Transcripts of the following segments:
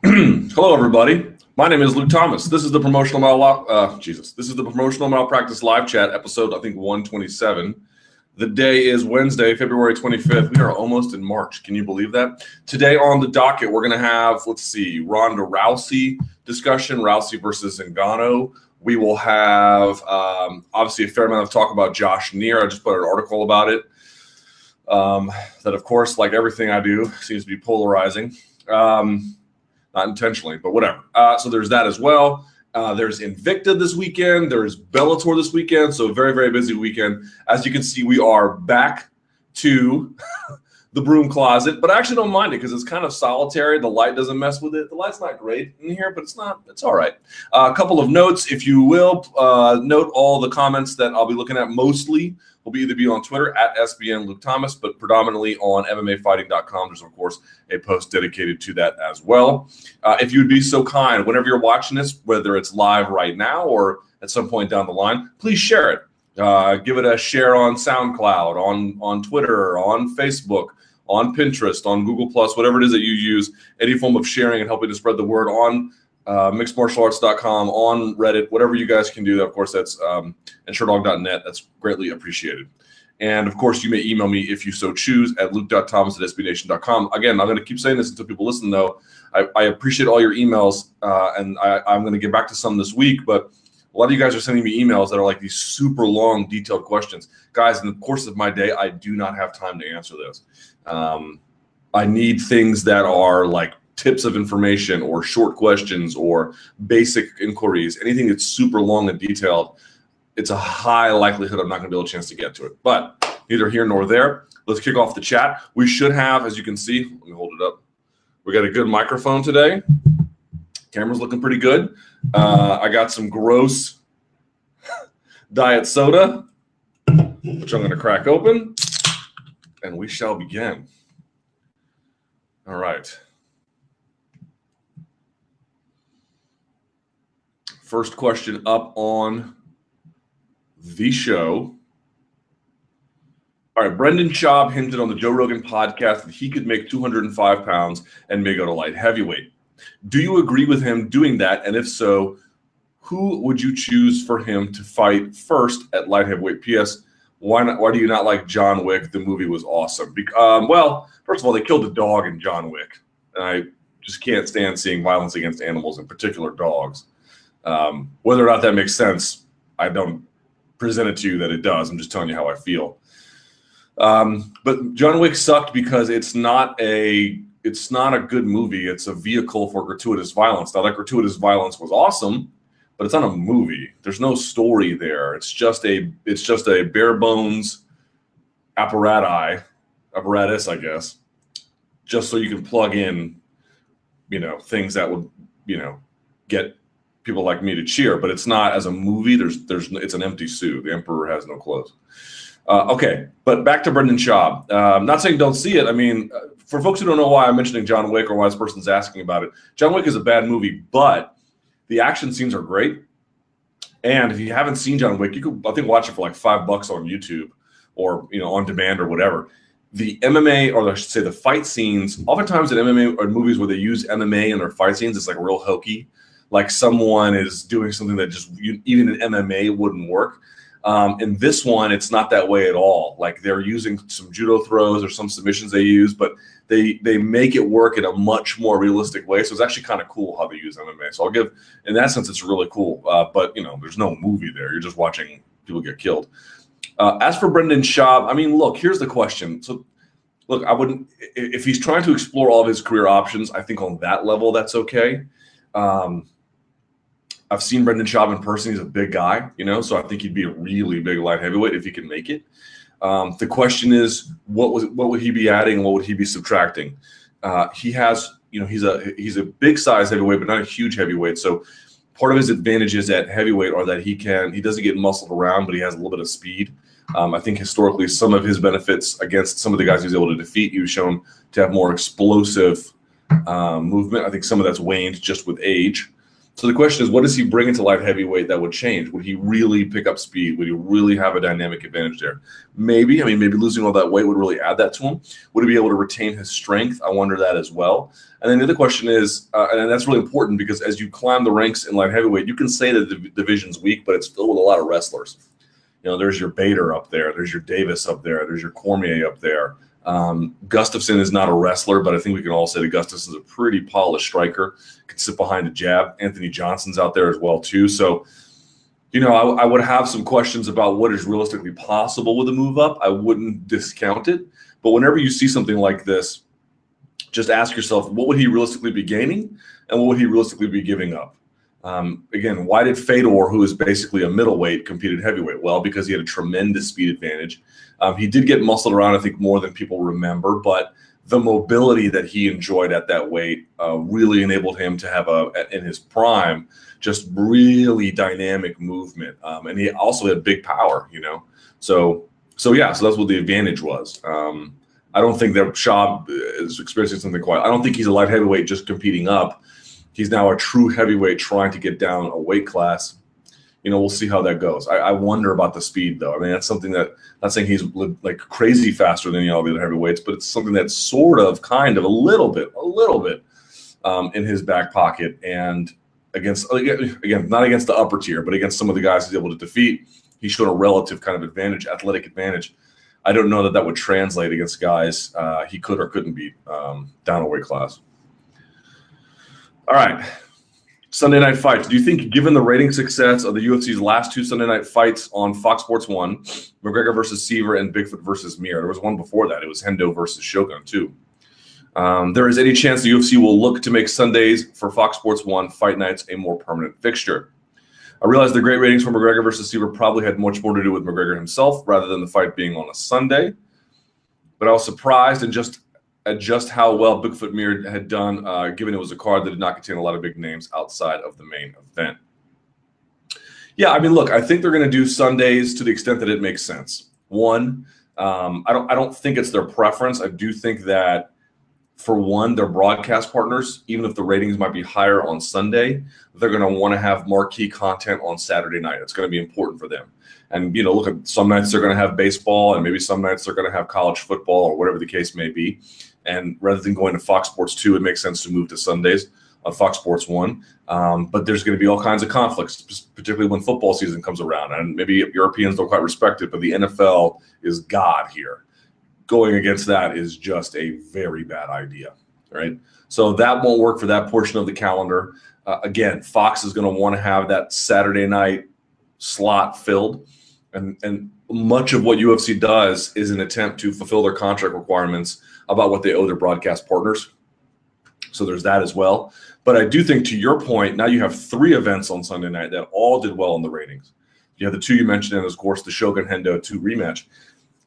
Hello, everybody. My name is Luke Thomas. This is the promotional mal uh, Jesus. This is the promotional malpractice live chat episode. I think 127. The day is Wednesday, February 25th. We are almost in March. Can you believe that? Today on the docket, we're going to have let's see, Ronda Rousey discussion, Rousey versus Zingano. We will have um, obviously a fair amount of talk about Josh Neer. I just put an article about it. Um, that, of course, like everything I do, seems to be polarizing. Um, not intentionally, but whatever. Uh, so there's that as well. Uh, there's Invicta this weekend. There's Bellator this weekend. So very, very busy weekend. As you can see, we are back to the broom closet, but I actually don't mind it because it's kind of solitary. The light doesn't mess with it. The light's not great in here, but it's not. It's all right. Uh, a couple of notes, if you will. Uh, note all the comments that I'll be looking at mostly will be either be on Twitter at SBN Luke Thomas, but predominantly on MMAfighting.com. There's of course a post dedicated to that as well. Uh, if you would be so kind, whenever you're watching this, whether it's live right now or at some point down the line, please share it. Uh, give it a share on SoundCloud, on on Twitter, on Facebook, on Pinterest, on Google Plus, whatever it is that you use. Any form of sharing and helping to spread the word on uh, mixedmartialarts.com, on Reddit, whatever you guys can do. Of course, that's um, and sherdog.net. That's greatly appreciated. And of course, you may email me if you so choose at luke.thomas at sbnation.com. Again, I'm going to keep saying this until people listen, though. I, I appreciate all your emails, uh, and I, I'm going to get back to some this week. But a lot of you guys are sending me emails that are like these super long, detailed questions. Guys, in the course of my day, I do not have time to answer those. Um, I need things that are like tips of information or short questions or basic inquiries, anything that's super long and detailed, it's a high likelihood I'm not going to be able to chance to get to it. But neither here nor there. Let's kick off the chat. We should have, as you can see, let me hold it up. We got a good microphone today. Camera's looking pretty good. Uh, I got some gross diet soda, which I'm going to crack open, and we shall begin. All right. First question up on the show. All right, Brendan Schaub hinted on the Joe Rogan podcast that he could make 205 pounds and may go to light heavyweight. Do you agree with him doing that? And if so, who would you choose for him to fight first at light heavyweight? P.S. Why not? Why do you not like John Wick? The movie was awesome. Um, well, first of all, they killed a dog in John Wick, and I just can't stand seeing violence against animals, in particular dogs. Um, whether or not that makes sense, I don't present it to you that it does. I'm just telling you how I feel. Um, but John Wick sucked because it's not a it's not a good movie. It's a vehicle for gratuitous violence. Now that gratuitous violence was awesome, but it's not a movie. There's no story there. It's just a it's just a bare bones apparatus apparatus, I guess, just so you can plug in, you know, things that would you know get people like me to cheer, but it's not as a movie. There's there's it's an empty suit. The emperor has no clothes. Uh, okay, but back to Brendan Schaub. Uh, I'm not saying don't see it. I mean, uh, for folks who don't know why I'm mentioning John Wick or why this person's asking about it, John Wick is a bad movie, but the action scenes are great. And if you haven't seen John Wick, you could I think watch it for like five bucks on YouTube or you know on demand or whatever. The MMA or I should say the fight scenes, oftentimes in MMA or movies where they use MMA in their fight scenes, it's like real hokey like someone is doing something that just even in MMA wouldn't work. Um, in this one, it's not that way at all. Like they're using some judo throws or some submissions they use, but they they make it work in a much more realistic way. So it's actually kind of cool how they use MMA. So I'll give, in that sense, it's really cool. Uh, but you know, there's no movie there. You're just watching people get killed. Uh, as for Brendan Schaub, I mean, look, here's the question. So, look, I wouldn't if he's trying to explore all of his career options. I think on that level, that's okay. Um, I've seen Brendan Schaub in person. He's a big guy, you know, so I think he'd be a really big light heavyweight if he can make it. Um, the question is, what was what would he be adding? What would he be subtracting? Uh, he has, you know, he's a he's a big size heavyweight, but not a huge heavyweight. So part of his advantages at heavyweight are that he can he doesn't get muscled around, but he has a little bit of speed. Um, I think historically, some of his benefits against some of the guys he was able to defeat, he was shown to have more explosive uh, movement. I think some of that's waned just with age. So the question is, what does he bring into light heavyweight that would change? Would he really pick up speed? Would he really have a dynamic advantage there? Maybe. I mean, maybe losing all that weight would really add that to him. Would he be able to retain his strength? I wonder that as well. And then the other question is, uh, and that's really important because as you climb the ranks in light heavyweight, you can say that the division's weak, but it's filled with a lot of wrestlers. You know, there's your Bader up there, there's your Davis up there, there's your Cormier up there. Um, Gustafsson is not a wrestler, but I think we can all say that is a pretty polished striker. Can sit behind a jab. Anthony Johnson's out there as well too. So, you know, I, I, would have some questions about what is realistically possible with a move up. I wouldn't discount it, but whenever you see something like this, just ask yourself, what would he realistically be gaining, and what would he realistically be giving up? Um, again, why did Fedor, who is basically a middleweight, compete at heavyweight? Well, because he had a tremendous speed advantage. Um, he did get muscled around, I think, more than people remember, but the mobility that he enjoyed at that weight uh, really enabled him to have a, in his prime, just really dynamic movement. Um, and he also had big power, you know. So, so yeah, so that's what the advantage was. Um, I don't think that Schaub is experiencing something quite. I don't think he's a light heavyweight just competing up he's now a true heavyweight trying to get down a weight class. You know, we'll see how that goes. I, I wonder about the speed, though. I mean, that's something that not saying he's like crazy faster than all the other heavyweights, but it's something that's sort of, kind of, a little bit, a little bit um, in his back pocket. And against again, not against the upper tier, but against some of the guys he's able to defeat, he showed a relative kind of advantage, athletic advantage. I don't know that that would translate against guys uh, he could or couldn't beat um, down a weight class. All right. Sunday night fights. Do you think, given the rating success of the UFC's last two Sunday night fights on Fox Sports One, McGregor versus Siver and Bigfoot versus Mir, there was one before that. It was Hendo versus Shogun too. Um, there is any chance the UFC will look to make Sundays for Fox Sports One fight nights a more permanent fixture. I realize the great ratings for McGregor versus Siver probably had much more to do with McGregor himself rather than the fight being on a Sunday. But I was surprised and just at just how well Bigfoot Mir had done, uh, given it was a card that did not contain a lot of big names outside of the main event. Yeah, I mean, look, I think they're going to do Sundays to the extent that it makes sense. One, um, I don't, I don't think it's their preference. I do think that for one, their broadcast partners, even if the ratings might be higher on Sunday, they're going to want to have marquee content on Saturday night. It's going to be important for them. And you know, look at some nights they're going to have baseball, and maybe some nights they're going to have college football or whatever the case may be. And rather than going to Fox Sports 2, it makes sense to move to Sundays on Fox Sports 1. Um, but there's going to be all kinds of conflicts, particularly when football season comes around. And maybe Europeans don't quite respect it, but the NFL is God here. Going against that is just a very bad idea, right? So that won't work for that portion of the calendar. Uh, again, Fox is going to want to have that Saturday night slot filled. And, and much of what UFC does is an attempt to fulfill their contract requirements about what they owe their broadcast partners. So there's that as well. But I do think, to your point, now you have three events on Sunday night that all did well in the ratings. You have the two you mentioned, and of course the Shogun Hendo 2 rematch.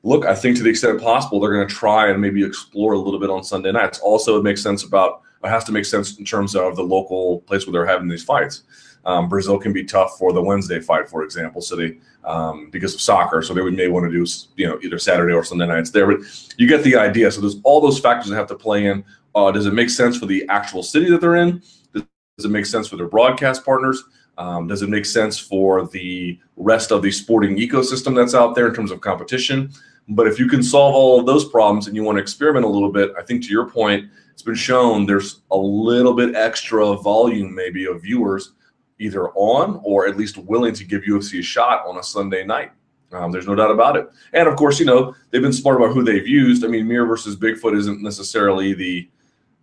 Look, I think to the extent possible, they're going to try and maybe explore a little bit on Sunday nights. Also, it makes sense about it has to make sense in terms of the local place where they're having these fights. Um, Brazil can be tough for the Wednesday fight, for example. They, um, because of soccer, so they would may want to do you know either Saturday or Sunday nights there. But you get the idea. So there's all those factors that have to play in. Uh, does it make sense for the actual city that they're in? Does it make sense for their broadcast partners? Um, does it make sense for the rest of the sporting ecosystem that's out there in terms of competition? But if you can solve all of those problems and you want to experiment a little bit, I think to your point, it's been shown there's a little bit extra volume maybe of viewers either on or at least willing to give UFC a shot on a Sunday night. Um, there's no doubt about it. And of course, you know, they've been smart about who they've used. I mean, Mir versus Bigfoot isn't necessarily the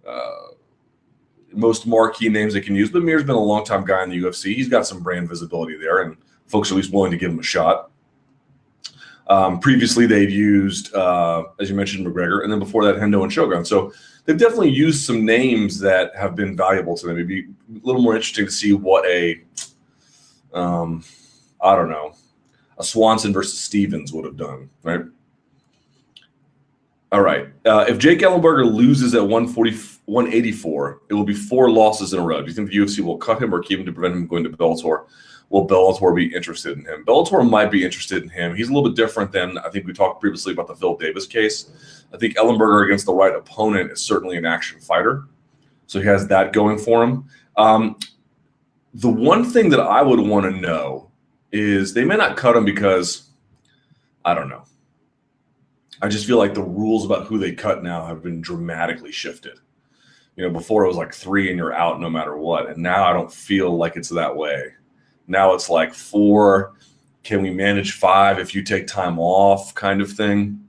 uh, most marquee names they can use, but Mir's been a long time guy in the UFC. He's got some brand visibility there, and folks are at least willing to give him a shot. Um, previously, they've used, uh, as you mentioned, McGregor, and then before that, Hendo and Shogun. So they've definitely used some names that have been valuable to them. It'd be a little more interesting to see what a, um, I don't know, a Swanson versus Stevens would have done, right? All right. Uh, if Jake Ellenberger loses at 140, 184, it will be four losses in a row. Do you think the UFC will cut him or keep him to prevent him going to Bellator? Will Bellator be interested in him? Bellator might be interested in him. He's a little bit different than I think we talked previously about the Phil Davis case. I think Ellenberger against the right opponent is certainly an action fighter. So he has that going for him. Um, the one thing that I would want to know is they may not cut him because I don't know. I just feel like the rules about who they cut now have been dramatically shifted. You know, before it was like three and you're out no matter what. And now I don't feel like it's that way. Now it's like four. Can we manage five if you take time off kind of thing?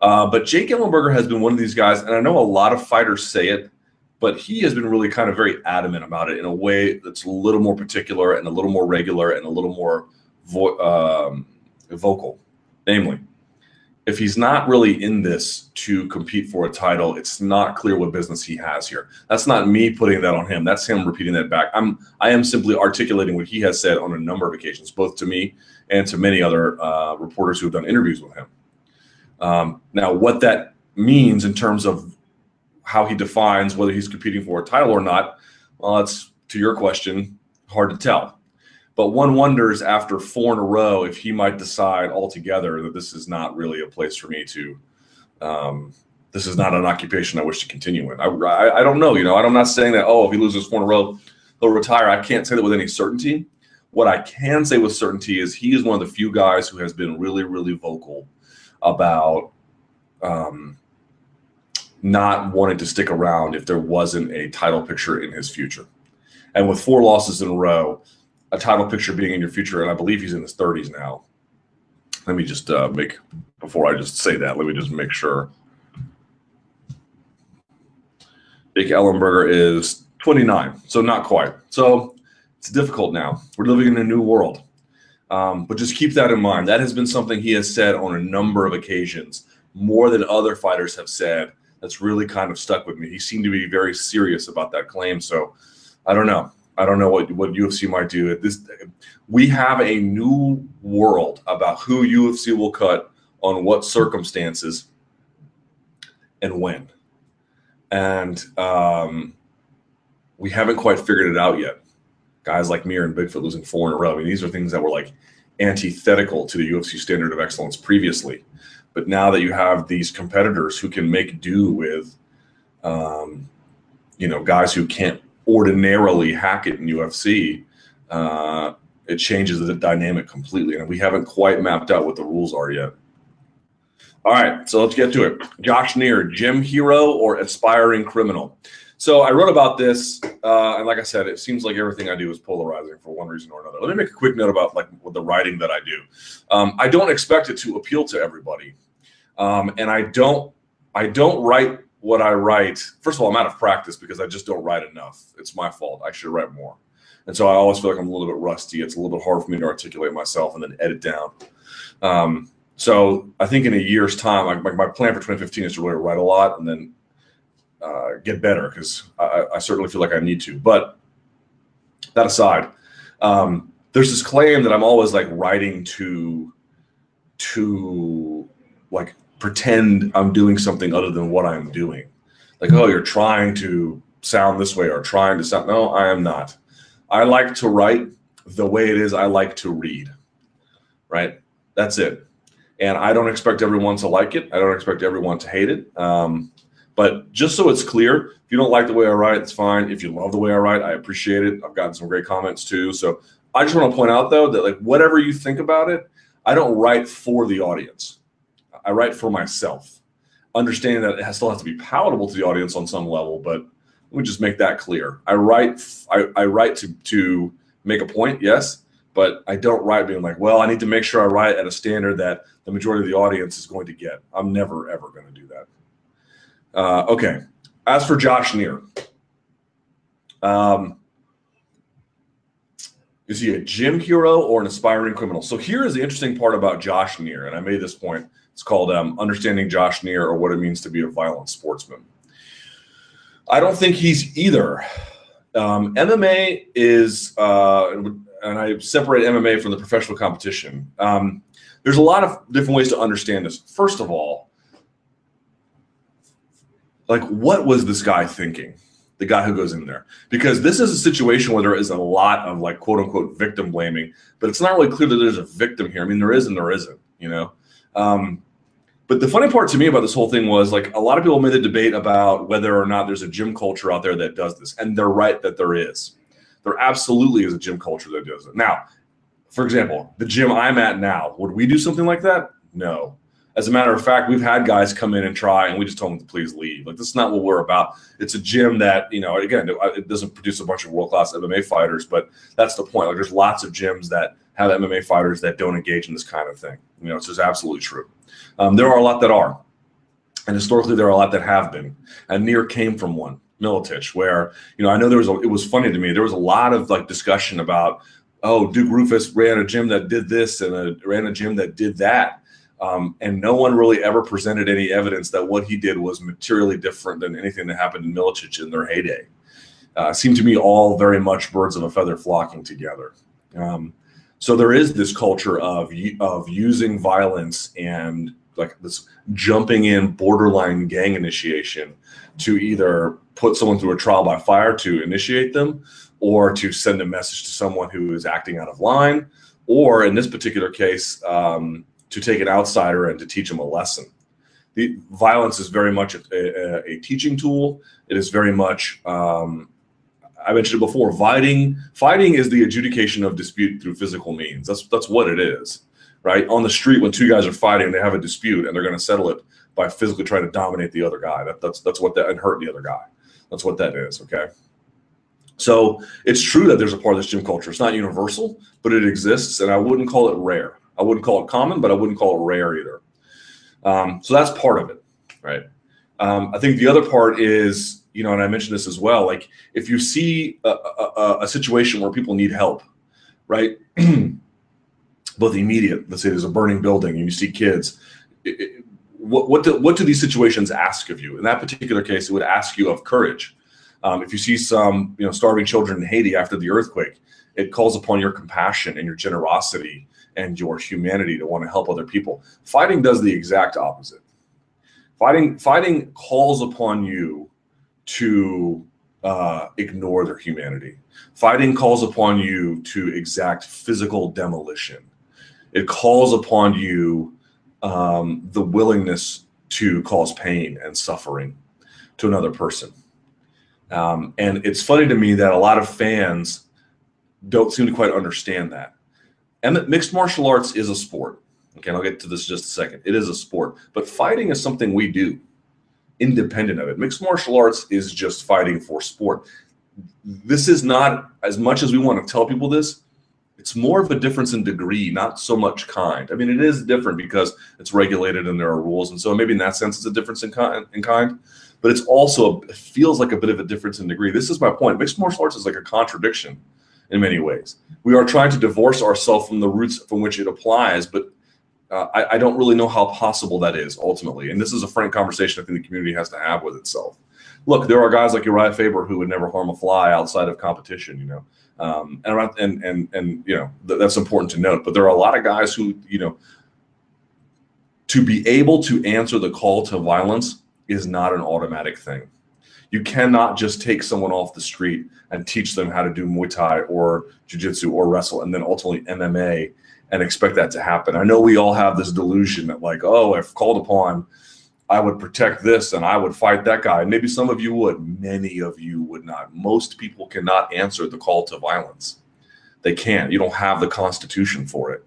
Uh, but Jake Ellenberger has been one of these guys, and I know a lot of fighters say it, but he has been really kind of very adamant about it in a way that's a little more particular and a little more regular and a little more vo- um, vocal. Namely, if he's not really in this to compete for a title, it's not clear what business he has here. That's not me putting that on him. That's him repeating that back. I'm I am simply articulating what he has said on a number of occasions, both to me and to many other uh, reporters who have done interviews with him. Um, now, what that means in terms of how he defines whether he's competing for a title or not, well, it's to your question, hard to tell. But one wonders after four in a row if he might decide altogether that this is not really a place for me to. Um, this is not an occupation I wish to continue in. I, I, I, don't know. You know, I'm not saying that. Oh, if he loses four in a row, he'll retire. I can't say that with any certainty. What I can say with certainty is he is one of the few guys who has been really, really vocal about um, not wanting to stick around if there wasn't a title picture in his future. And with four losses in a row, a title picture being in your future, and I believe he's in his 30s now. Let me just uh, make before I just say that. Let me just make sure. Jake Ellenberger is 29, so not quite. So it's difficult now. We're living in a new world. Um, but just keep that in mind. That has been something he has said on a number of occasions, more than other fighters have said. That's really kind of stuck with me. He seemed to be very serious about that claim. So I don't know. I don't know what, what UFC might do. This we have a new world about who UFC will cut on what circumstances and when, and um, we haven't quite figured it out yet. Guys like Mir and Bigfoot losing four in a row. I mean, these are things that were like antithetical to the UFC standard of excellence previously. But now that you have these competitors who can make do with, um, you know, guys who can't ordinarily hack it in UFC, uh, it changes the dynamic completely. And we haven't quite mapped out what the rules are yet. All right, so let's get to it. Josh Neer, gym hero or aspiring criminal? So I wrote about this, uh, and like I said, it seems like everything I do is polarizing for one reason or another. Let me make a quick note about like the writing that I do. Um, I don't expect it to appeal to everybody, um, and I don't. I don't write what I write, first of all, I'm out of practice because I just don't write enough. It's my fault. I should write more. And so I always feel like I'm a little bit rusty. It's a little bit hard for me to articulate myself and then edit down. Um, so I think in a year's time, like my, plan for 2015 is to really write a lot and then uh, get better because I, I, certainly feel like I need to. But that aside, um, there's this claim that I'm always like writing to to like pretend I'm doing something other than what I'm doing. Like, oh, you're trying to sound this way or trying to sound. No, I am not. I like to write the way it is I like to read. Right? That's it. And I don't expect everyone to like it. I don't expect everyone to hate it. Um, but just so it's clear, if you don't like the way I write, it's fine. If you love the way I write, I appreciate it. I've gotten some great comments too. So I just want to point out though that like whatever you think about it, I don't write for the audience. I write for myself, understanding that it still has to be palatable to the audience on some level. But let me just make that clear. I write I, write to to make a point, yes, but I don't write being like, well, I need to make sure I write at a standard that the majority of the audience is going to get. I'm never ever going to do that. Uh, okay. As for Josh Neer, um, is he a gym hero or an aspiring criminal? So here is the interesting part about Josh Neer, and I made this point. It's called um, Understanding Josh Neer or What It Means to Be a Violent Sportsman. I don't think he's either. Um, MMA is, uh, and I separate MMA from the professional competition. Um, there's a lot of different ways to understand this. First of all, like, what was this guy thinking? The guy who goes in there, because this is a situation where there is a lot of like quote unquote victim blaming, but it's not really clear that there's a victim here. I mean, there is and there isn't, you know. Um, but the funny part to me about this whole thing was like a lot of people made the debate about whether or not there's a gym culture out there that does this, and they're right that there is. There absolutely is a gym culture that does it. Now, for example, the gym I'm at now, would we do something like that? No. As a matter of fact, we've had guys come in and try, and we just told them to please leave. Like, this is not what we're about. It's a gym that, you know, again, it doesn't produce a bunch of world class MMA fighters, but that's the point. Like, there's lots of gyms that have MMA fighters that don't engage in this kind of thing. You know, it's just absolutely true. Um, there are a lot that are. And historically, there are a lot that have been. And Neer came from one, Miletich, where, you know, I know there was, a, it was funny to me. There was a lot of like discussion about, oh, Duke Roufus ran a gym that did this and a, ran a gym that did that. Um, and no one really ever presented any evidence that what he did was materially different than anything that happened in Miletich in their heyday. Uh, seemed to me all very much birds of a feather flocking together. Um, so there is this culture of of using violence and like this jumping in borderline gang initiation to either put someone through a trial by fire to initiate them or to send a message to someone who is acting out of line or in this particular case um, to take an outsider and to teach them a lesson. The violence is very much a, a, a teaching tool. It is very much, um, I mentioned before, fighting. Fighting is the adjudication of dispute through physical means. That's that's what it is, right? On the street, when two guys are fighting, they have a dispute, and they're going to settle it by physically trying to dominate the other guy. That, that's that's what that and hurt the other guy. That's what that is. Okay. So it's true that there's a part of this gym culture. It's not universal, but it exists, and I wouldn't call it rare. I wouldn't call it common, but I wouldn't call it rare either. Um, so that's part of it, right? Um, I think the other part is, you know, and I mentioned this as well. Like if you see a, a, a situation where people need help, right? Both immediate, let's say there's a burning building and you see kids. It, it, what what do, what do these situations ask of you? In that particular case, it would ask you of courage. Um, if you see some, you know, starving children in Haiti after the earthquake, it calls upon your compassion and your generosity and your humanity to want to help other people. Fighting does the exact opposite. Fighting fighting calls upon you to uh, ignore their humanity. Fighting calls upon you to exact physical demolition. It calls upon you um, the willingness to cause pain and suffering to another person. Um, and it's funny to me that a lot of fans don't seem to quite understand that. And mixed martial arts is a sport. Okay, I'll get to this just a second. It is a sport, but fighting is something we do independent of it. Mixed martial arts is just fighting for sport. This is not as much as we want to tell people this. It's more of a difference in degree, not so much kind. I mean, it is different because it's regulated and there are rules, and so maybe in that sense, it's a difference in kind. In kind, but it's also it feels like a bit of a difference in degree. This is my point. Mixed martial arts is like a contradiction in many ways. We are trying to divorce ourselves from the roots from which it applies, but uh, I, I, don't really know how possible that is ultimately. And this is a frank conversation I think the community has to have with itself. Look, there are guys like Uriah Faber who would never harm a fly outside of competition, you know, um, and, and and and you know th- that's important to note. But there are a lot of guys who, you know, to be able to answer the call to violence is not an automatic thing. You cannot just take someone off the street and teach them how to do Muay Thai or Jiu Jitsu or wrestle and then ultimately MMA and expect that to happen. I know we all have this delusion that, like, oh, if called upon, I would protect this and I would fight that guy. Maybe some of you would, many of you would not. Most people cannot answer the call to violence. They can't. You don't have the constitution for it.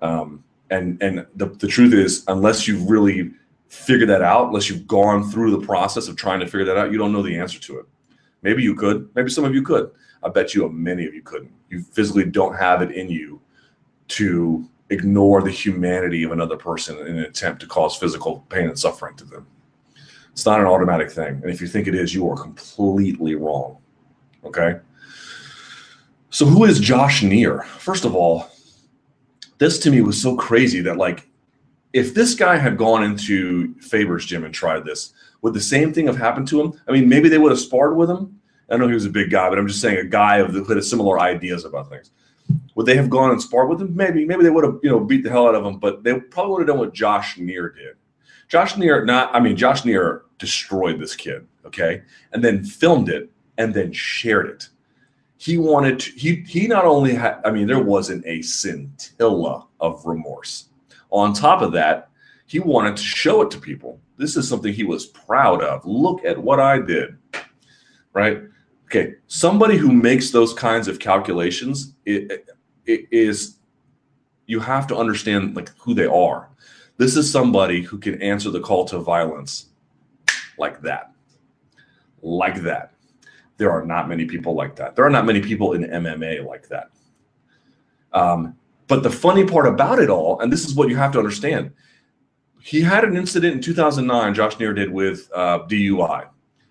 Um, and and the, the truth is, unless you've really figured that out, unless you've gone through the process of trying to figure that out, you don't know the answer to it. Maybe you could. Maybe some of you could. I bet you many of you couldn't. You physically don't have it in you to ignore the humanity of another person in an attempt to cause physical pain and suffering to them. It's not an automatic thing. And if you think it is, you are completely wrong. Okay. So, who is Josh Neer? First of all, this to me was so crazy that, like, if this guy had gone into Faber's gym and tried this, would the same thing have happened to him? I mean, maybe they would have sparred with him. I know he was a big guy, but I'm just saying a guy of the, who had similar ideas about things. Would they have gone and sparred with him? Maybe. Maybe they would have, you know, beat the hell out of him, but they probably would have done what Josh Neer did. Josh Neer, not, I mean, Josh Neer destroyed this kid, okay, and then filmed it and then shared it. He wanted to, he, he not only had, I mean, there wasn't a scintilla of remorse. On top of that, he wanted to show it to people. This is something he was proud of. Look at what I did, right? Okay, somebody who makes those kinds of calculations it, is you have to understand like who they are. This is somebody who can answer the call to violence like that. Like that. There are not many people like that. There are not many people in MMA like that. Um, but the funny part about it all, and this is what you have to understand, he had an incident in 2009, Josh Neer did with uh, DUI.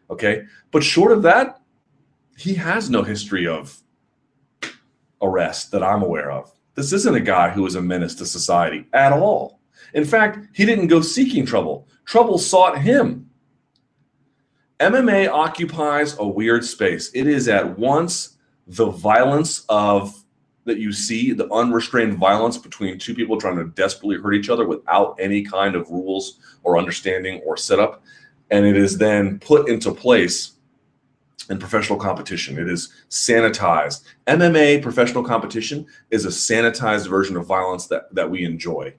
Okay. But short of that, he has no history of arrest that I'm aware of. This isn't a guy who is a menace to society at all. In fact, he didn't go seeking trouble, trouble sought him. MMA occupies a weird space. It is at once the violence of that you see, the unrestrained violence between two people trying to desperately hurt each other without any kind of rules or understanding or setup. And it is then put into place in professional competition. It is sanitized. MMA professional competition is a sanitized version of violence that, that we enjoy.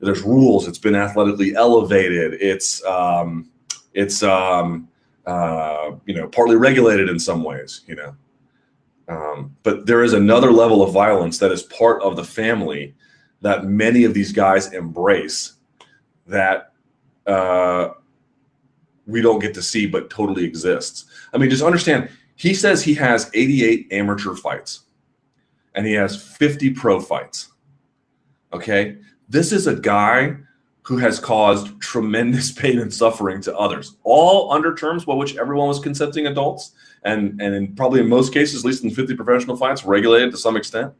There's rules. It's been athletically elevated. It's um, it's um, uh, you know partly regulated in some ways. You know, um, but there is another level of violence that is part of the family that many of these guys embrace that uh, we don't get to see, but totally exists. I mean, just understand. He says he has 88 amateur fights, and he has 50 pro fights. Okay, this is a guy who has caused tremendous pain and suffering to others, all under terms by which everyone was consenting adults, and and in probably in most cases, at least in 50 professional fights, regulated to some extent.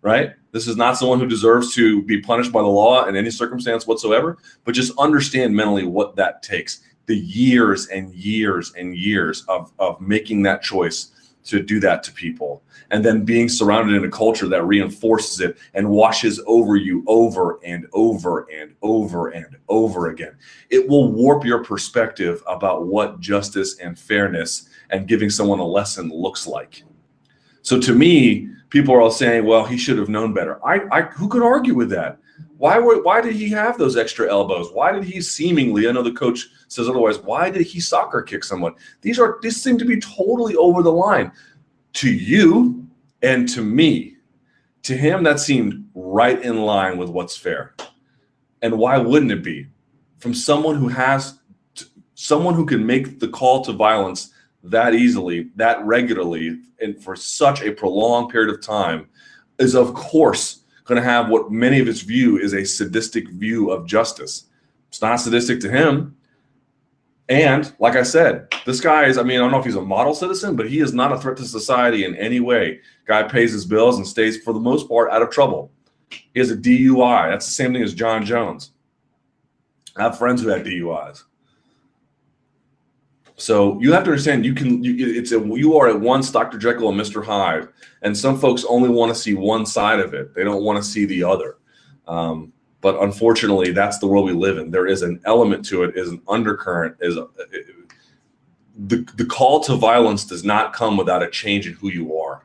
Right? This is not someone who deserves to be punished by the law in any circumstance whatsoever, but just understand mentally what that takes the years and years and years of, of making that choice to do that to people. And then being surrounded in a culture that reinforces it and washes over you over and over and over and over again. It will warp your perspective about what justice and fairness and giving someone a lesson looks like. So to me people are all saying well he should have known better. I, I who could argue with that why were, why did he have those extra elbows? Why did he seemingly? I know the coach says otherwise. Why did he soccer kick someone? These are these seem to be totally over the line to you and to me. To him, that seemed right in line with what's fair. And why wouldn't it be from someone who has someone who can make the call to violence that easily, that regularly, and for such a prolonged period of time? Is of course going to have what many of us view is a sadistic view of justice. It's not sadistic to him. And like I said, this guy is, I mean, I don't know if he's a model citizen, but he is not a threat to society in any way. Guy pays his bills and stays, for the most part, out of trouble. He has a DUI. That's the same thing as John Jones. I have friends who had DUIs. So you have to understand you can you, it's a you are at once Dr. Jekyll and Mr. Hyde, and some folks only want to see one side of it. They don't want to see the other. Um, but unfortunately, that's the world we live in. There is an element to it, is an undercurrent, is a, it, the the call to violence does not come without a change in who you are,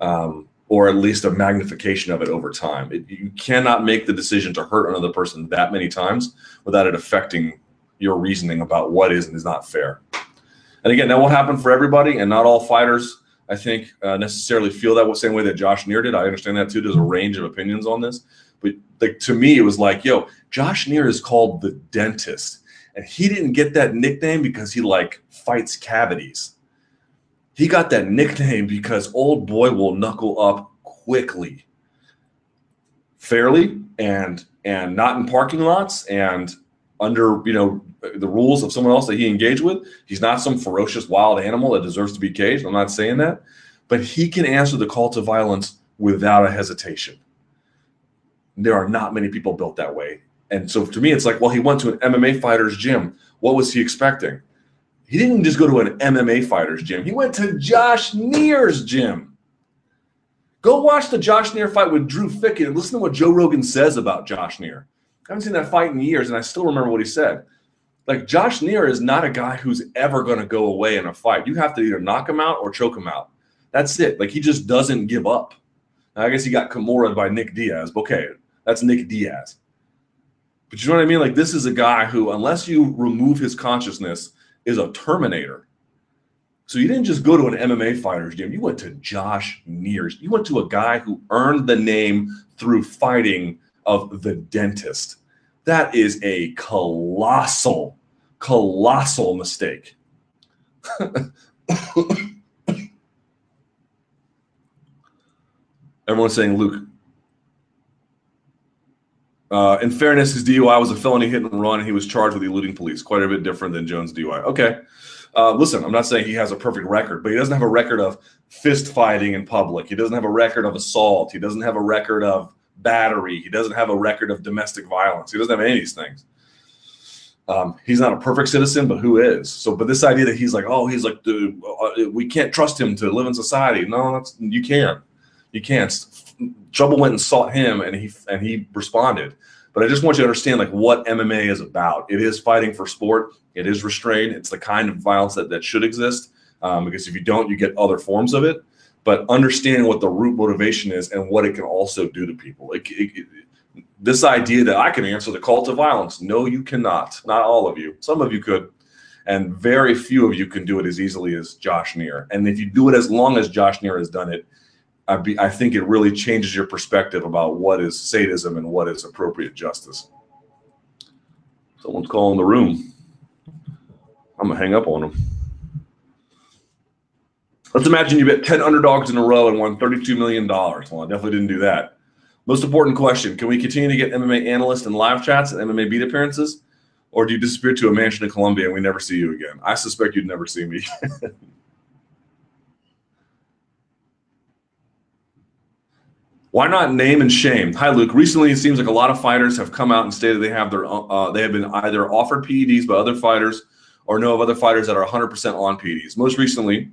um, or at least a magnification of it over time. It, you cannot make the decision to hurt another person that many times without it affecting your reasoning about what is and is not fair. And again, that will happen for everybody, and not all fighters, I think, uh, necessarily feel that same way that Josh Neer did. I understand that too. There's a range of opinions on this, but like to me, it was like, yo, Josh Neer is called the dentist, and he didn't get that nickname because he like fights cavities. He got that nickname because old boy will knuckle up quickly, fairly, and and not in parking lots and under you know the rules of someone else that he engaged with. He's not some ferocious wild animal that deserves to be caged. I'm not saying that, but he can answer the call to violence without a hesitation. There are not many people built that way. And so to me, it's like, well, he went to an MMA fighter's gym. What was he expecting? He didn't just go to an MMA fighter's gym. He went to Josh Neer's gym. Go watch the Josh Neer fight with Drew Fickett and listen to what Joe Rogan says about Josh Neer. I haven't seen that fight in years, and I still remember what he said. Like Josh Neer is not a guy who's ever going to go away in a fight. You have to either knock him out or choke him out. That's it. Like he just doesn't give up. Now, I guess he got Kimura by Nick Diaz. But okay, that's Nick Diaz. But you know what I mean? Like this is a guy who, unless you remove his consciousness, is a terminator. So you didn't just go to an MMA fighter's gym. You went to Josh Neer's. You went to a guy who earned the name through fighting of the dentist. That is a colossal, colossal mistake. Everyone's saying Luke. Uh, in fairness, his DUI was a felony hit and run, and he was charged with eluding police. Quite a bit different than Jones' DUI. Okay. Uh, listen, I'm not saying he has a perfect record, but he doesn't have a record of fist fighting in public. He doesn't have a record of assault. He doesn't have a record of battery. He doesn't have a record of domestic violence. He doesn't have any of these things. Um, he's not a perfect citizen, but who is? So, but this idea that he's like, oh, he's like, the, uh, we can't trust him to live in society. No, that's you can't. You can't. Trouble went and sought him, and he and he responded. But I just want you to understand like what MMA is about. It is fighting for sport. It is restraint. It's the kind of violence that that should exist. Um, because if you don't, you get other forms of it. But understanding what the root motivation is and what it can also do to people. Like it, it, this idea that I can answer the call to violence. No, you cannot. Not all of you. Some of you could. And very few of you can do it as easily as Josh Neer. And if you do it as long as Josh Neer has done it, I, be, I think it really changes your perspective about what is sadism and what is appropriate justice. Someone's calling the room. I'm gonna hang up on them. Let's imagine you bet 10 underdogs in a row and won $32 million. Well, I definitely didn't do that. Most important question Can we continue to get MMA analysts and live chats and MMA beat appearances? Or do you disappear to a mansion in Colombia and we never see you again? I suspect you'd never see me. Why not name and shame? Hi, Luke. Recently, it seems like a lot of fighters have come out and stated they have their uh, they have been either offered PEDs by other fighters or know of other fighters that are 100% on PEDs. Most recently,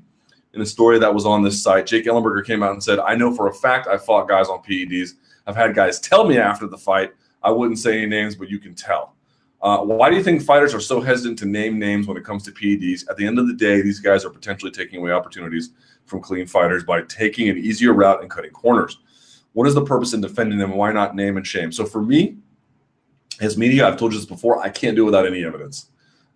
in a story that was on this site, Jake Ellenberger came out and said, "I know for a fact I fought guys on PEDs. I've had guys tell me after the fight. I wouldn't say any names, but you can tell." Uh, why do you think fighters are so hesitant to name names when it comes to PEDs? At the end of the day, these guys are potentially taking away opportunities from clean fighters by taking an easier route and cutting corners. What is the purpose in defending them? Why not name and shame? So for me, as media, I've told you this before, I can't do it without any evidence.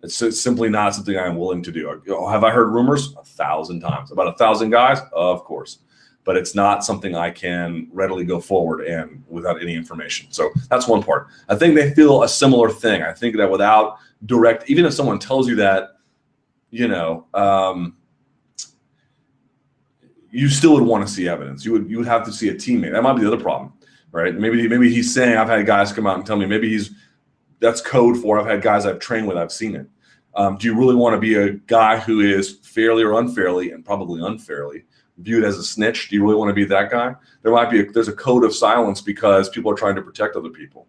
It's, simply not something I am willing to do. Have I heard rumors? A thousand times. About a thousand guys? Of course. But it's not something I can readily go forward and without any information. So that's one part. I think they feel a similar thing. I think that without direct, even if someone tells you that, you know, um, you still would want to see evidence. You would you would have to see a teammate. That might be the other problem, right? Maybe maybe he's saying I've had guys come out and tell me. Maybe he's that's code for I've had guys I've trained with. I've seen it. Um, do you really want to be a guy who is fairly or unfairly, and probably unfairly, viewed as a snitch? Do you really want to be that guy? There might be a, there's a code of silence because people are trying to protect other people.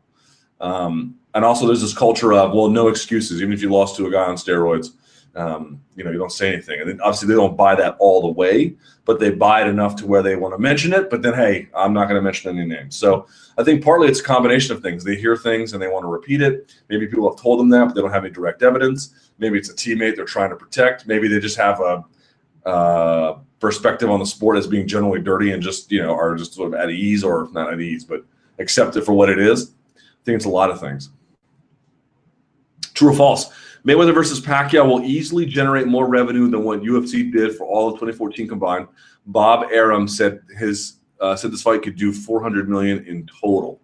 Um, and also there's this culture of well, no excuses. Even if you lost to a guy on steroids, um, you know, you don't say anything. And obviously they don't buy that all the way, but they buy it enough to where they want to mention it. But then, hey, I'm not going to mention any names. So I think partly it's a combination of things. They hear things and they want to repeat it. Maybe people have told them that, but they don't have any direct evidence. Maybe it's a teammate they're trying to protect. Maybe they just have a uh, perspective on the sport as being generally dirty and just, you know, are just sort of at ease or not at ease, but accept it for what it is. I think it's a lot of things. True or false? Mayweather versus Pacquiao will easily generate more revenue than what UFC did for all of 2014 combined. Bob Arum said his uh, said this fight could do 400 million in total.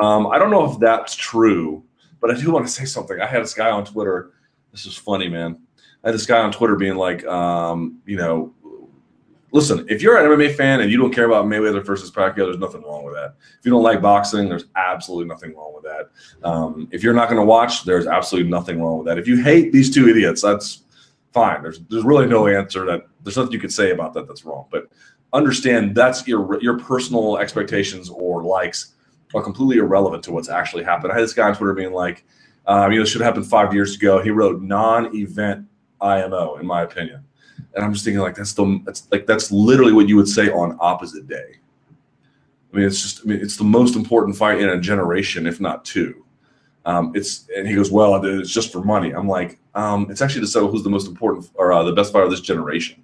Um, I don't know if that's true, but I do want to say something. I had this guy on Twitter. This is funny, man. I had this guy on Twitter being like, um, you know, listen, if you're an MMA fan and you don't care about Mayweather versus Pacquiao, there's nothing wrong with that. If you don't like boxing, there's absolutely nothing wrong with that. Um, if you're not going to watch, there's absolutely nothing wrong with that. If you hate these two idiots, that's fine. There's there's really no answer that there's nothing you could say about that that's wrong. But understand that's your your personal expectations or likes are completely irrelevant to what's actually happened. I had this guy on Twitter being like, um, you know, it should have happened five years ago. He wrote non-event IMO, in my opinion. And I'm just thinking like that's the that's like that's literally what you would say on opposite day. I mean, it's just I mean, it's the most important fight in a generation, if not two. Um, it's and he goes, well, it's just for money. I'm like, um, it's actually to settle who's the most important or uh, the best fighter of this generation.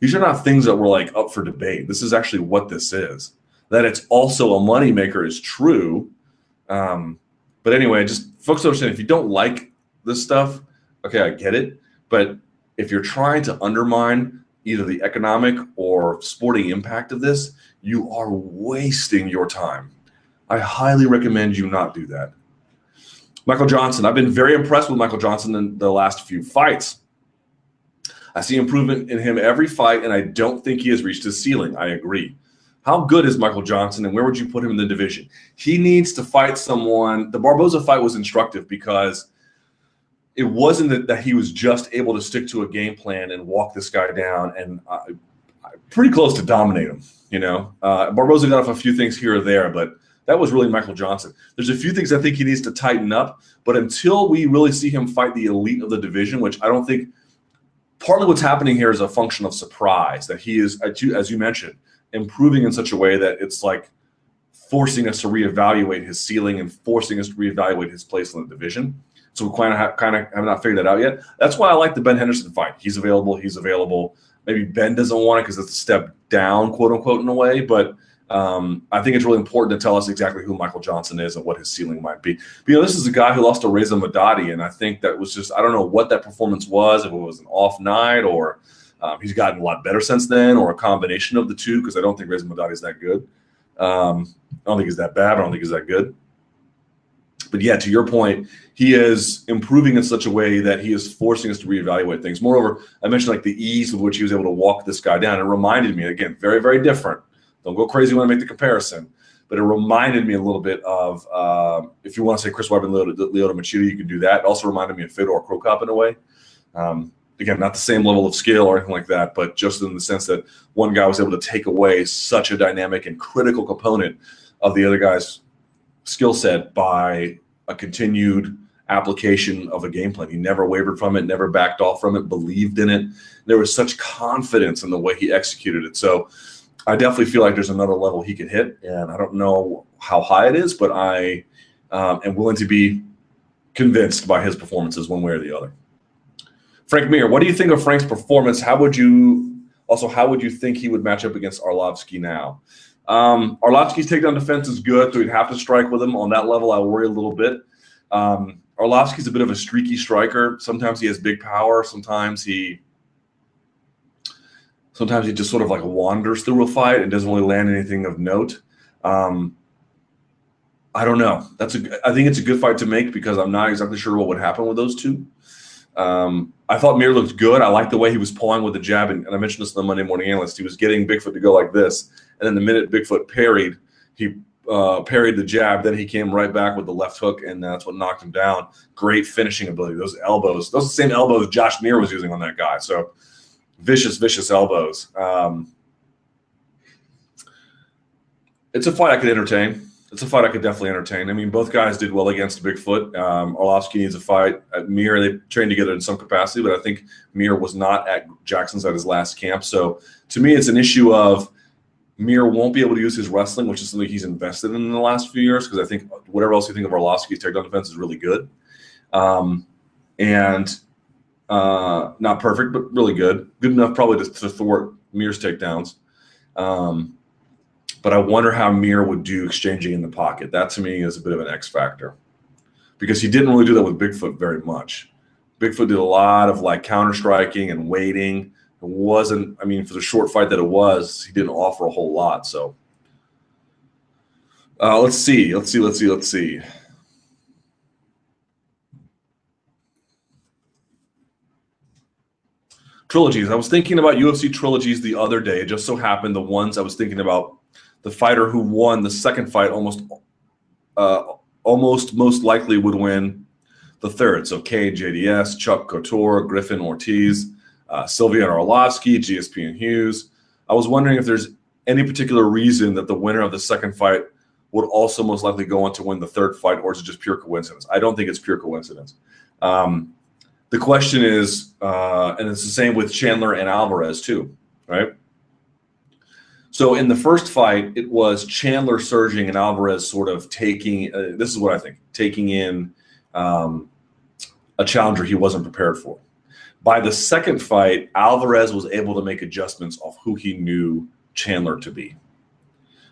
These are not things that were like up for debate. This is actually what this is. That it's also a moneymaker is true. Um, but anyway, just folks understand if you don't like this stuff, okay, I get it. But if you're trying to undermine either the economic or sporting impact of this, you are wasting your time. I highly recommend you not do that. Michael Johnson, I've been very impressed with Michael Johnson in the last few fights. I see improvement in him every fight, and I don't think he has reached his ceiling. I agree. How good is Michael Johnson, and where would you put him in the division? He needs to fight someone. The Barboza fight was instructive because it wasn't that, that he was just able to stick to a game plan and walk this guy down and uh, pretty close to dominate him. You know, uh, Barboza got off a few things here or there, but that was really Michael Johnson. There's a few things I think he needs to tighten up, but until we really see him fight the elite of the division, which I don't think partly what's happening here is a function of surprise that he is, as you mentioned, improving in such a way that it's like forcing us to reevaluate his ceiling and forcing us to reevaluate his place in the division. So we kind of have, kind of have not figured that out yet. That's why I like the Ben Henderson fight. He's available. He's available. Maybe Ben doesn't want it because it's a step down, quote unquote, in a way. But um, I think it's really important to tell us exactly who Michael Johnson is and what his ceiling might be. But, you know, this is a guy who lost to Reza Madadi, and I think that was just I don't know what that performance was. If it was an off night or um, he's gotten a lot better since then, or a combination of the two. Because I don't think Reza Madadi is that good. Um, I don't think he's that bad. I don't think he's that good. But yeah, to your point, he is improving in such a way that he is forcing us to reevaluate things. Moreover, I mentioned like the ease with which he was able to walk this guy down. It reminded me again, very, very different don't go crazy when I make the comparison, but it reminded me a little bit of uh, if you want to say Chris Weidman, Lyoto, Lyoto Machida, you can do that. It also reminded me of Fedor Cro Cop in a way. Um, again, not the same level of skill or anything like that, but just in the sense that one guy was able to take away such a dynamic and critical component of the other guy's skill set by a continued application of a game plan. He never wavered from it, never backed off from it, believed in it. There was such confidence in the way he executed it. So I definitely feel like there's another level he could hit, and I don't know how high it is, but I um, am willing to be convinced by his performances one way or the other. Frank Mir, what do you think of Frank's performance? How would you also how would you think he would match up against Arlovsky now? Um, Arlovsky's takedown defense is good, so we'd have to strike with him on that level. I worry a little bit. Um, Arlovsky's a bit of a streaky striker. Sometimes he has big power. Sometimes he Sometimes he just sort of like wanders through a fight and doesn't really land anything of note. Um, I don't know. That's a. I think it's a good fight to make because I'm not exactly sure what would happen with those two. Um, I thought Mir looked good. I liked the way he was pulling with the jab, and, and, I mentioned this in the Monday Morning Analyst. He was getting Bigfoot to go like this, and then the minute Bigfoot parried, he uh, parried the jab. Then he came right back with the left hook, and that's what knocked him down. Great finishing ability. Those elbows, those same elbows Josh Neer was using on that guy. So vicious, vicious elbows. Um, it's a fight I could entertain. It's a fight I could definitely entertain. I mean, both guys did well against Bigfoot. Um, Arlovsky needs a fight. At Mir, they trained together in some capacity, but I think Mir was not at Jackson's at his last camp. So to me, it's an issue of Mir won't be able to use his wrestling, which is something he's invested in, in the last few years. Because I think whatever else you think of Arlovsky's takedown defense is really good. Um, and uh, not perfect, but really good. Good enough probably to, to thwart Mir's takedowns. Um, but I wonder how Mir would do exchanging in the pocket. That to me is a bit of an X factor because he didn't really do that with Bigfoot very much. Bigfoot did a lot of like counter striking and waiting. It wasn't, I mean, for the short fight that it was, he didn't offer a whole lot. So uh, let's see, let's see, let's see, let's see. trilogies. I was thinking about UFC trilogies the other day. It just so happened the ones I was thinking about, the fighter who won the second fight almost, uh, almost most likely would win the third. So Cain JDS, Chuck Couture, Griffin Ortiz, uh, Sylvia Arlovsky, GSP and Hughes. I was wondering if there's any particular reason that the winner of the second fight would also most likely go on to win the third fight, or is it just pure coincidence? I don't think it's pure coincidence. Um, the question is, uh, and it's the same with Chandler and Alvarez too, right? So in the first fight, it was Chandler surging and Alvarez sort of taking. Uh, this is what I think: taking in um, a challenger he wasn't prepared for. By the second fight, Alvarez was able to make adjustments of who he knew Chandler to be.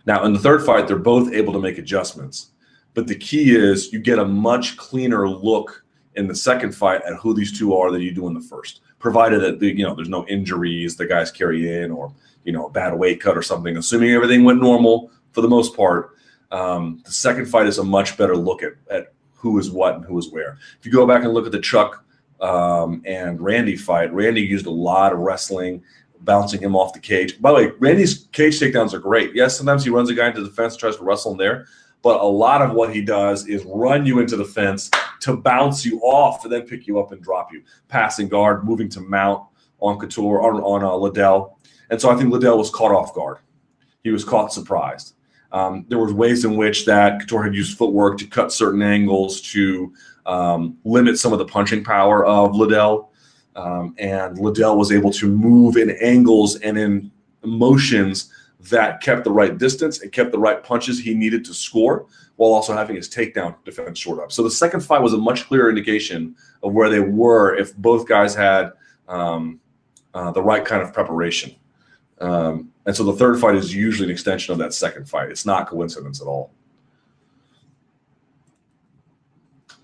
Now, in the third fight, they're both able to make adjustments, but the key is you get a much cleaner look in the second fight at who these two are than you do in the first. provided that the, you know there's no injuries the guys carry in or you know a bad weight cut or something. Assuming everything went normal for the most part, um, the second fight is a much better look at at who is what and who is where. If you go back and look at the Chuck um, and Randy fight, Randy used a lot of wrestling bouncing him off the cage. By the way, Randy's cage takedowns are great. Yes, sometimes he runs a guy into the fence, tries to wrestle him there, but a lot of what he does is run you into the fence to bounce you off and then pick you up and drop you. Passing guard, moving to mount on Couture, on, on uh, Liddell. And so I think Liddell was caught off guard. He was caught surprised. Um, there was ways in which that Couture had used footwork to cut certain angles to um, limit some of the punching power of Liddell. Um, and Liddell was able to move in angles and in motions that kept the right distance and kept the right punches he needed to score while also having his takedown defense short up. So the second fight was a much clearer indication of where they were if both guys had um, uh, the right kind of preparation. Um, and so the third fight is usually an extension of that second fight. It's not coincidence at all.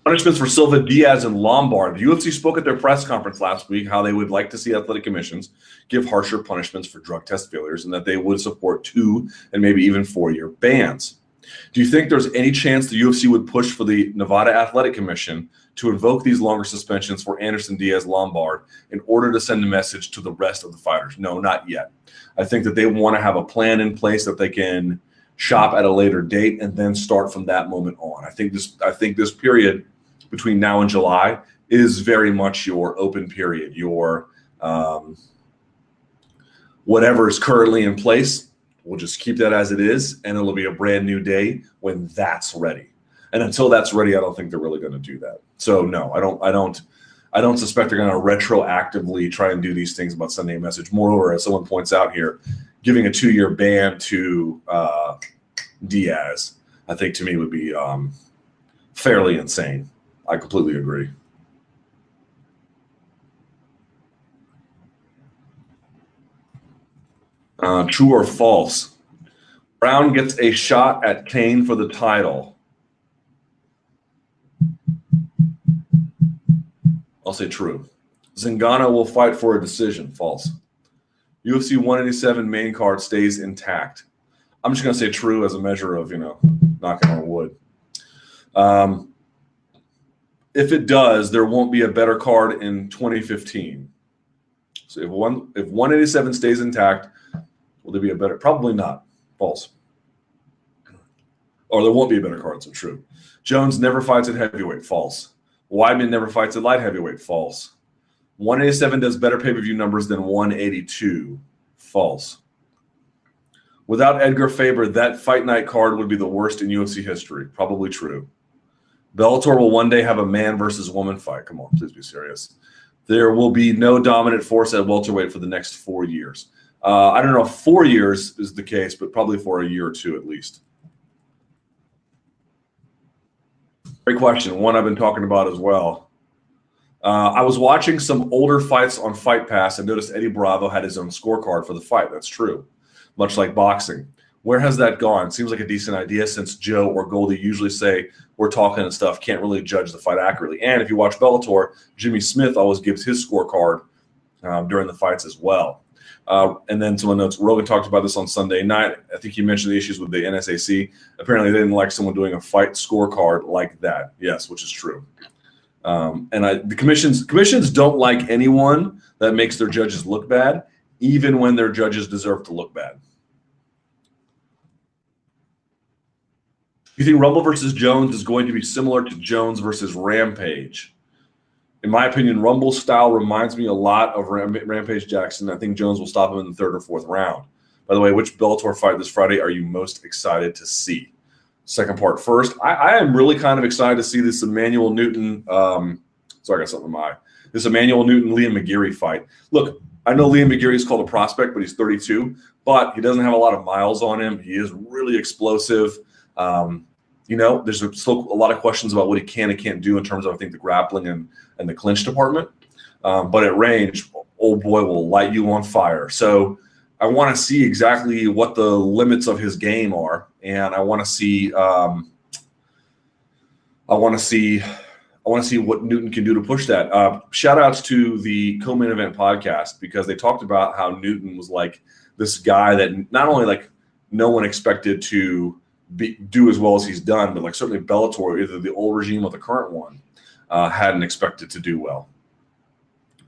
Punishments for Silva, Diaz, and Lombard. The UFC spoke at their press conference last week how they would like to see athletic commissions give harsher punishments for drug test failures and that they would support two and maybe even four year bans. Do you think there's any chance the UFC would push for the Nevada Athletic Commission to invoke these longer suspensions for Anderson Diaz Lombard in order to send a message to the rest of the fighters? No, not yet. I think that they want to have a plan in place that they can shop at a later date and then start from that moment on. I think this I think this period between now and July is very much your open period, your um, whatever is currently in place. We'll just keep that as it is, and it'll be a brand new day when that's ready. And until that's ready, I don't think they're really going to do that. So no, I don't. I don't. I don't suspect they're going to retroactively try and do these things about sending a message. Moreover, as someone points out here, giving a two-year ban to uh, Diaz, I think to me would be um, fairly insane. I completely agree. Uh, true or false? Brown gets a shot at Cain for the title. I'll say true. Zingano will fight for a decision. False. UFC 187 main card stays intact. I'm just going to say true as a measure of, you know, knocking on wood. Um, if it does, there won't be a better card in 2015. So if one if 187 stays intact, will there be a better? Probably not. False. Or there won't be a better card. So true. Jones never fights at heavyweight. False. Weidman never fights at light heavyweight. False. 187 does better pay per view numbers than 182. False. Without Edgar Faber, that fight night card would be the worst in UFC history. Probably true. Bellator will one day have a man versus woman fight. Come on, please be serious. There will be no dominant force at welterweight for the next four years. Uh, I don't know if four years is the case, but probably for a year or two at least. Great question. One I've been talking about as well. Uh, I was watching some older fights on Fight Pass and noticed Eddie Bravo had his own scorecard for the fight. That's true, much like boxing. Where has that gone? Seems like a decent idea since Joe or Goldie usually say we're talking and stuff, can't really judge the fight accurately. And if you watch Bellator, Jimmy Smith always gives his scorecard um, during the fights as well. Uh, and then someone notes Rogan talked about this on Sunday night. I think he mentioned the issues with the NSAC. Apparently, they didn't like someone doing a fight scorecard like that. Yes, which is true. Um, and I, the commissions commissions don't like anyone that makes their judges look bad, even when their judges deserve to look bad. you think Rumble versus Jones is going to be similar to Jones versus Rampage? In my opinion, Rumble style reminds me a lot of Ram- Rampage Jackson. I think Jones will stop him in the third or fourth round. By the way, which Bellator fight this Friday are you most excited to see? Second part first. I, I am really kind of excited to see this Emmanuel Newton. Um, sorry, I got something in my eye. This Emmanuel Newton Liam McGeary fight. Look, I know Liam McGeary is called a prospect, but he's 32, but he doesn't have a lot of miles on him. He is really explosive. Um, you know, there's still a lot of questions about what he can and can't do in terms of I think the grappling and and the clinch department. Um, but at range, old boy will light you on fire. So I want to see exactly what the limits of his game are, and I want to see um, I want to see I want to see what Newton can do to push that. Uh, shout outs to the co-main event podcast because they talked about how Newton was like this guy that not only like no one expected to be, do as well as he's done, but like certainly Bellator, either the old regime or the current one, uh, hadn't expected to do well.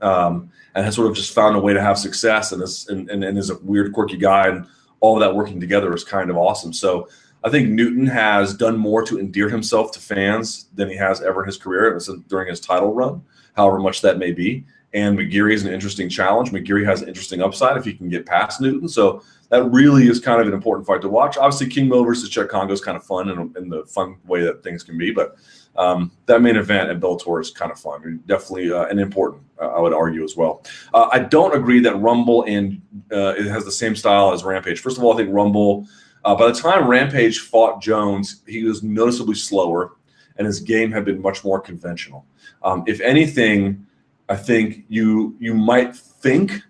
Um, and has sort of just found a way to have success and is and, and, and is a weird, quirky guy, and all of that working together is kind of awesome. So I think Newton has done more to endear himself to fans than he has ever in his career during his title run, however much that may be. And McGeary is an interesting challenge. McGeary has an interesting upside if he can get past Newton. So that really is kind of an important fight to watch. Obviously, King Mo versus Cheick Kongo is kind of fun in, in the fun way that things can be, but um, that main event at Bellator is kind of fun. Definitely uh, an important, uh, I would argue as well. Uh, I don't agree that Rumble and uh, it has the same style as Rampage. First of all, I think Rumble, uh, by the time Rampage fought Jones, he was noticeably slower, and his game had been much more conventional. Um, if anything, I think you you might think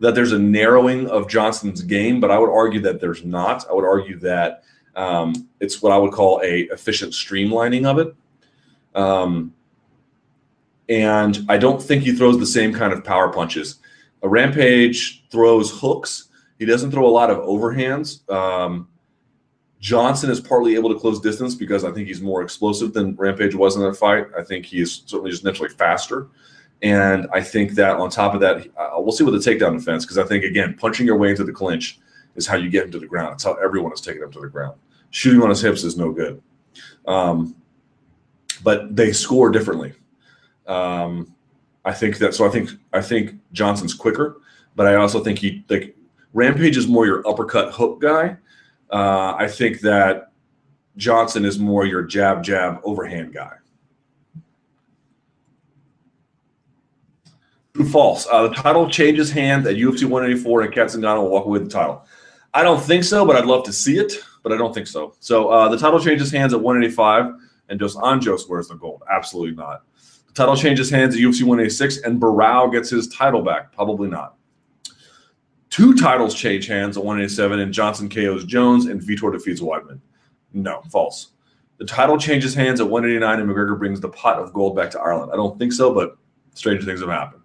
that there's a narrowing of Johnson's game, but I would argue that there's not. I would argue that um, it's what I would call a efficient streamlining of it. Um, and I don't think he throws the same kind of power punches. A Rampage throws hooks. He doesn't throw a lot of overhands. Um, Johnson is partly able to close distance because I think he's more explosive than Rampage was in that fight. I think he is certainly just naturally faster. And I think that on top of that, uh, we'll see what the takedown defense, because I think, again, punching your way into the clinch is how you get him to the ground. It's how everyone is taking him to the ground. Shooting on his hips is no good. Um, but they score differently. Um, I think that so I think I think Johnson's quicker, but I also think he like Rampage is more your uppercut hook guy. Uh, I think that Johnson is more your jab jab overhand guy. False. Uh, the title changes hands at UFC 184, and Cat Zingano will walk away with the title. I don't think so, but I'd love to see it. But I don't think so. So uh, the title changes hands at 185 and Dos Anjos wears the gold. Absolutely not. The title changes hands at UFC 186, and Barao gets his title back. Probably not. Two titles change hands at 187, and Johnson KOs Jones, and Vitor defeats Weidman. No, false. The title changes hands at 189, and McGregor brings the pot of gold back to Ireland. I don't think so, but stranger things have happened.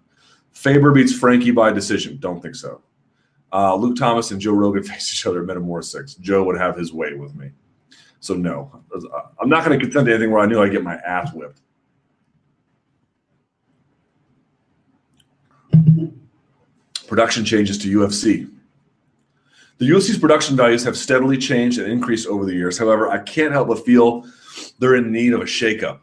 Faber beats Frankie by decision. Don't think so. Uh, Luke Thomas and Joe Rogan face each other at Metamoris 6. Joe would have his way with me. So no, I'm not going to contend to anything where I knew I'd get my ass whipped. Production changes to UFC. The UFC's production values have steadily changed and increased over the years. However, I can't help but feel they're in need of a shakeup.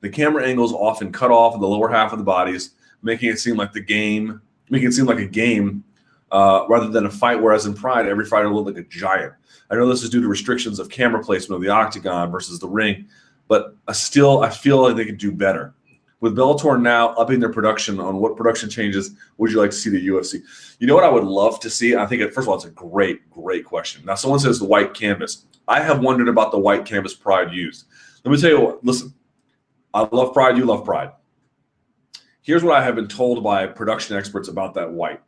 The camera angles often cut off in the lower half of the bodies, making it seem like the game, making it seem like a game uh, rather than a fight. Whereas in Pride, every fighter looked like a giant. I know this is due to restrictions of camera placement of the octagon versus the ring, but I still I feel like they could do better. With Bellator now upping their production on what production changes would you like to see the UFC? You know what I would love to see? I think, it, first of all, it's a great, great question. Now, someone says the white canvas. I have wondered about the white canvas Pride used. Let me tell you what, listen, I love Pride, you love Pride. Here's what I have been told by production experts about that white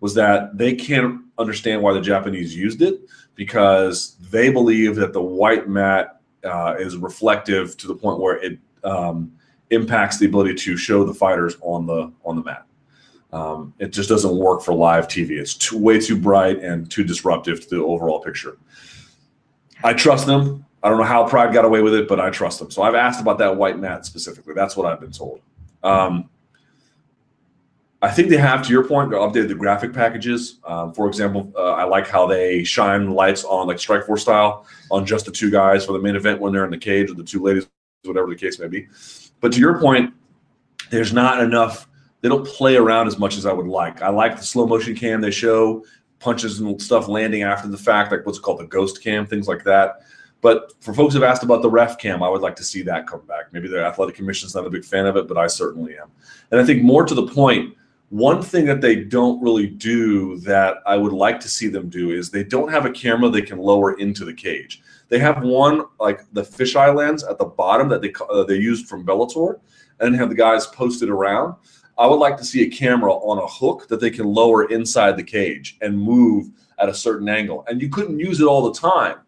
was that they can't understand why the Japanese used it because they believe that the white mat uh, is reflective to the point where it um, impacts the ability to show the fighters on the on the mat. Um, it just doesn't work for live TV. It's too, way too bright and too disruptive to the overall picture. I trust them. I don't know how Pride got away with it, but I trust them. So I've asked about that white mat specifically. That's what I've been told. Um, I think they have, to your point, they updated the graphic packages. Um, for example, uh, I like how they shine lights on like Strikeforce style on just the two guys for the main event when they're in the cage, or the two ladies, whatever the case may be. But to your point, there's not enough. They don't play around as much as I would like. I like the slow motion cam they show, punches and stuff landing after the fact, like what's called the ghost cam, things like that. But for folks who've asked about the ref cam, I would like to see that come back. Maybe the athletic commission's not a big fan of it, but I certainly am. And I think more to the point, one thing that they don't really do that I would like to see them do is they don't have a camera they can lower into the cage. They have one like the fisheye lens at the bottom that they uh, they used from Bellator, and have the guys posted around. I would like to see a camera on a hook that they can lower inside the cage and move at a certain angle. And you couldn't use it all the time.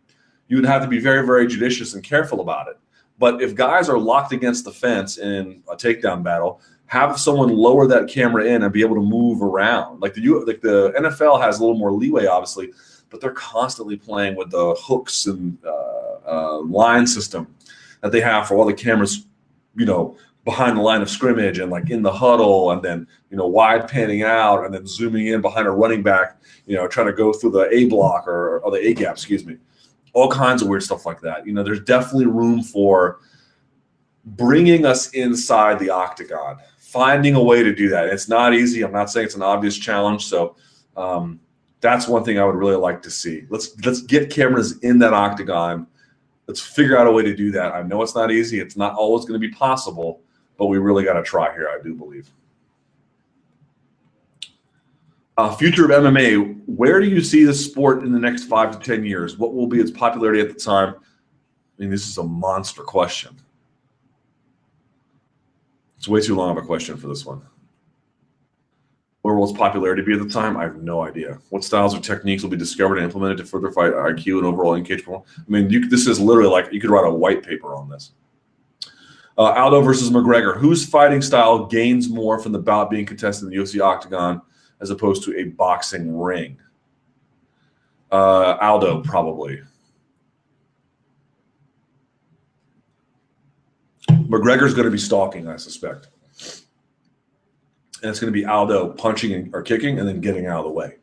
You would have to be very, very judicious and careful about it. But if guys are locked against the fence in a takedown battle, have someone lower that camera in and be able to move around. Like the U, like the NFL has a little more leeway, obviously, but they're constantly playing with the hooks and uh, uh, line system that they have for all the cameras, you know, behind the line of scrimmage and like in the huddle and then you know wide panning out and then zooming in behind a running back you know trying to go through the a block or, or the a gap excuse me. All kinds of weird stuff like that. You know there's definitely room for bringing us inside the octagon finding a way to do that it's not easy i'm not saying it's an obvious challenge so um, that's one thing i would really like to see let's let's get cameras in that octagon let's figure out a way to do that i know it's not easy it's not always going to be possible but we really got to try here, I do believe. Uh, future of MMA, where do you see the sport in the next five to 10 years? What will be its popularity at the time? I mean, this is a monster question. It's way too long of a question for this one. Where will its popularity be at the time? I have no idea. What styles or techniques will be discovered and implemented to further fight IQ and overall engage performance? I mean, you, this is literally like you could write a white paper on this. Uh, Aldo versus McGregor. Whose fighting style gains more from the bout being contested in the UFC octagon as opposed to a boxing ring? Uh, Aldo, probably. McGregor's going to be stalking, I suspect. And it's going to be Aldo punching or kicking and then getting out of the way.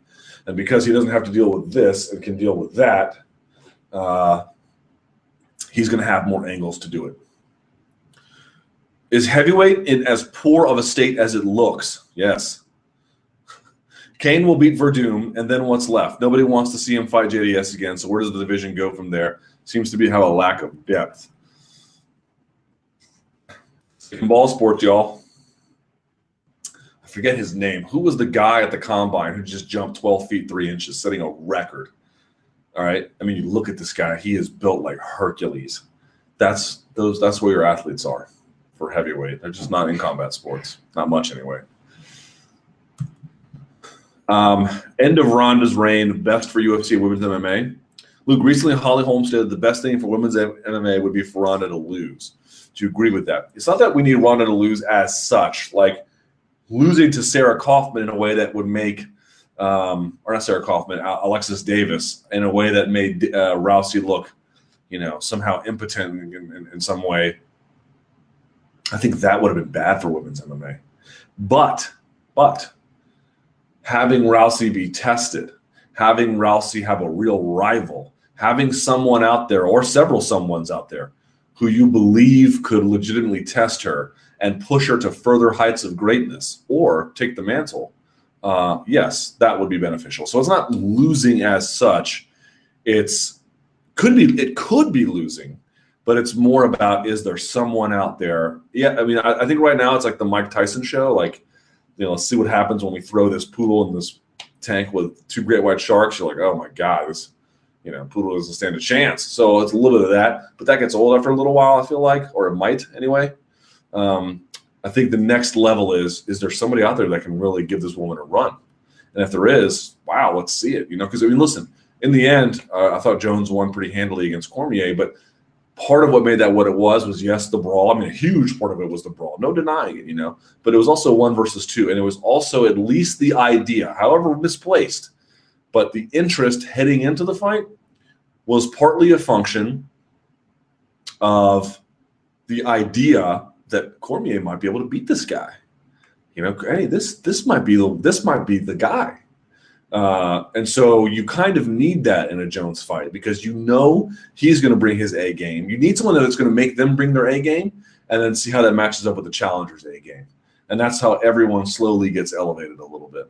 And because he doesn't have to deal with this and can deal with that, uh, he's going to have more angles to do it. Is heavyweight in as poor of a state as it looks? Yes. Cain will beat Werdum, and then what's left? Nobody wants to see him fight JDS again. So where does the division go from there? Seems to be have a lack of depth. In ball sports, y'all. I forget his name. Who was the guy at the combine who just jumped 12 feet 3 inches, setting a record? All right. I mean, you look at this guy, he is built like Hercules. That's those that's where your athletes are for heavyweight. They're just not in combat sports, not much anyway. Um, end of Ronda's reign, best for UFC women's MMA. Luke, recently Holly Holm said the best thing for women's MMA would be for Ronda to lose. You agree with that? It's not that we need Ronda to lose as such, like losing to Sarah Kaufman in a way that would make, um, or not Sarah Kaufman, Alexis Davis in a way that made uh, Rousey look, you know, somehow impotent in, in, in some way I think that would have been bad for women's MMA. But, but having Rousey be tested, having Rousey have a real rival, having someone out there or several someones out there who you believe could legitimately test her and push her to further heights of greatness or take the mantle, uh, yes, that would be beneficial. So it's not losing as such. It's could be it could be losing but it's more about is there someone out there? Yeah, I mean, I, I, think right now it's like the Mike Tyson show. Like, you know, let's see what happens when we throw this poodle in this tank with two great white sharks. You're like, oh my god, this, you know, poodle doesn't stand a chance. So it's a little bit of that, but that gets old after a little while. I feel like, or it might anyway. Um, I think the next level is is there somebody out there that can really give this woman a run? And if there is, wow, let's see it. You know, because I mean, listen, in the end, uh, I thought Jones won pretty handily against Cormier, but part of what made that what it was was yes the brawl i mean a huge part of it was the brawl no denying it you know but it was also one versus two and it was also at least the idea however misplaced but the interest heading into the fight was partly a function of the idea that cormier might be able to beat this guy you know hey this this might be the this might be the guy uh, and so you kind of need that in a Jones fight because you know he's going to bring his A game. You need someone that's going to make them bring their A game and then see how that matches up with the challenger's A game. And that's how everyone slowly gets elevated a little bit.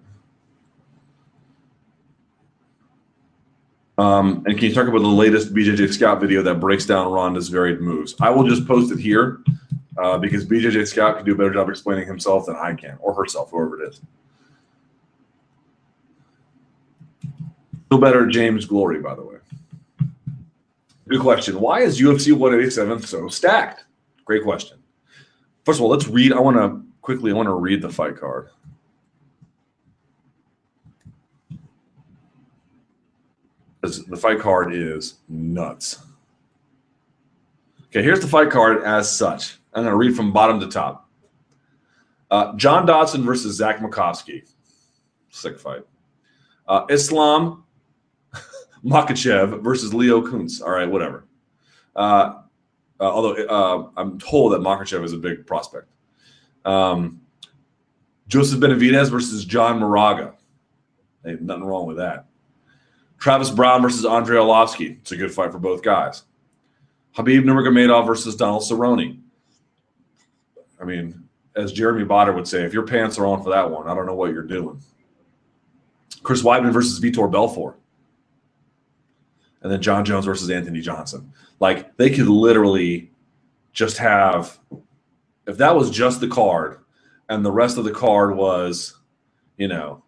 Um, and can you talk about the latest BJJ Scout video that breaks down Ronda's varied moves? I will just post it here uh, because BJJ Scout can do a better job explaining himself than I can, or herself, whoever it is. Still better James Glory, by the way. Good question. Why is UFC 187 so stacked? Great question. First of all, let's read. I want to quickly, I want to read the fight card. The fight card is nuts. Okay, here's the fight card as such. I'm going to read from bottom to top. Uh, John Dodson versus Zach Makovsky. Sick fight. Uh, Islam Makhachev versus Leo Kunz. All right, whatever. Uh, uh, although uh, I'm told that Makhachev is a big prospect. Um, Joseph Benavidez versus John Moraga. Hey, nothing wrong with that. Travis Browne versus Andrei Arlovski. It's a good fight for both guys. Habib Nurmagomedov versus Donald Cerrone. I mean, as Jeremy Botter would say, if your pants are on for that one, I don't know what you're doing. Chris Weidman versus Vitor Belfort. And then Jon Jones versus Anthony Johnson. Like they could literally just have, if that was just the card and the rest of the card was, you know,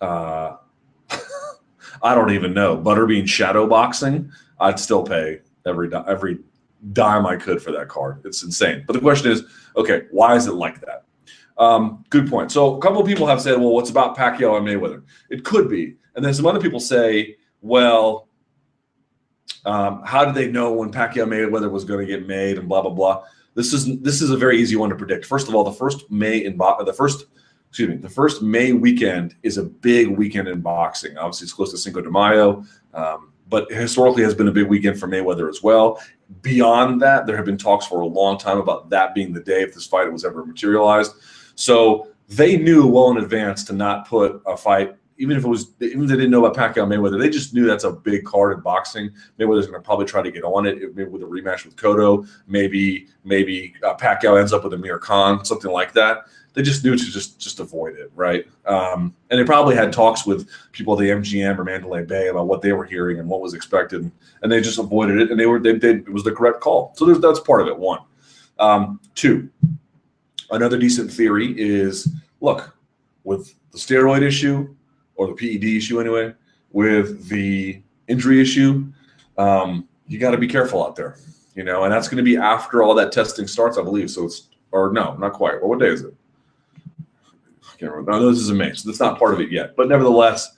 uh, I don't even know, Butterbean shadow boxing, I'd still pay every every dime I could for that card. It's insane. But the question is, okay, why is it like that? Um, good point. So a couple of people have said, well, what's about Pacquiao and Mayweather? It could be. And then some other people say, well, um, how did they know when Pacquiao Mayweather was going to get made and blah blah blah? This is this is a very easy one to predict. First of all, the first May in bo- the first excuse me the first May weekend is a big weekend in boxing. Obviously, it's close to Cinco de Mayo. Um, but historically has been a big weekend for Mayweather as well. Beyond that, there have been talks for a long time about that being the day if this fight was ever materialized. So they knew well in advance to not put a fight, even if it was, even if they didn't know about Pacquiao Mayweather, they just knew that's a big card in boxing. Mayweather's going to probably try to get on it, maybe with a rematch with Cotto. Maybe, maybe uh, Pacquiao ends up with Amir Khan, something like that they just knew to just just avoid it, right? Um, and they probably had talks with people at the MGM or Mandalay Bay about what they were hearing and what was expected, and they just avoided it, and they were they, they it was the correct call. So that's part of it. One, um, two. Another decent theory is look with the steroid issue or the PED issue anyway, with the injury issue, um, you got to be careful out there, you know, and that's going to be after all that testing starts, I believe. So it's or no, not quite. Well, what day is it? Can't remember. No, this is a mix. That's not part of it yet. But nevertheless,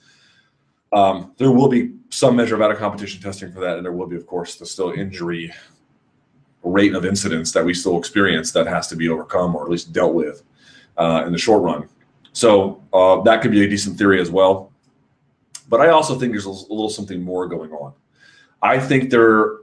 um, there will be some measure of out of competition testing for that, and there will be, of course, the still injury rate of incidents that we still experience that has to be overcome or at least dealt with uh, in the short run. So uh, that could be a decent theory as well. But I also think there's a little something more going on. I think they're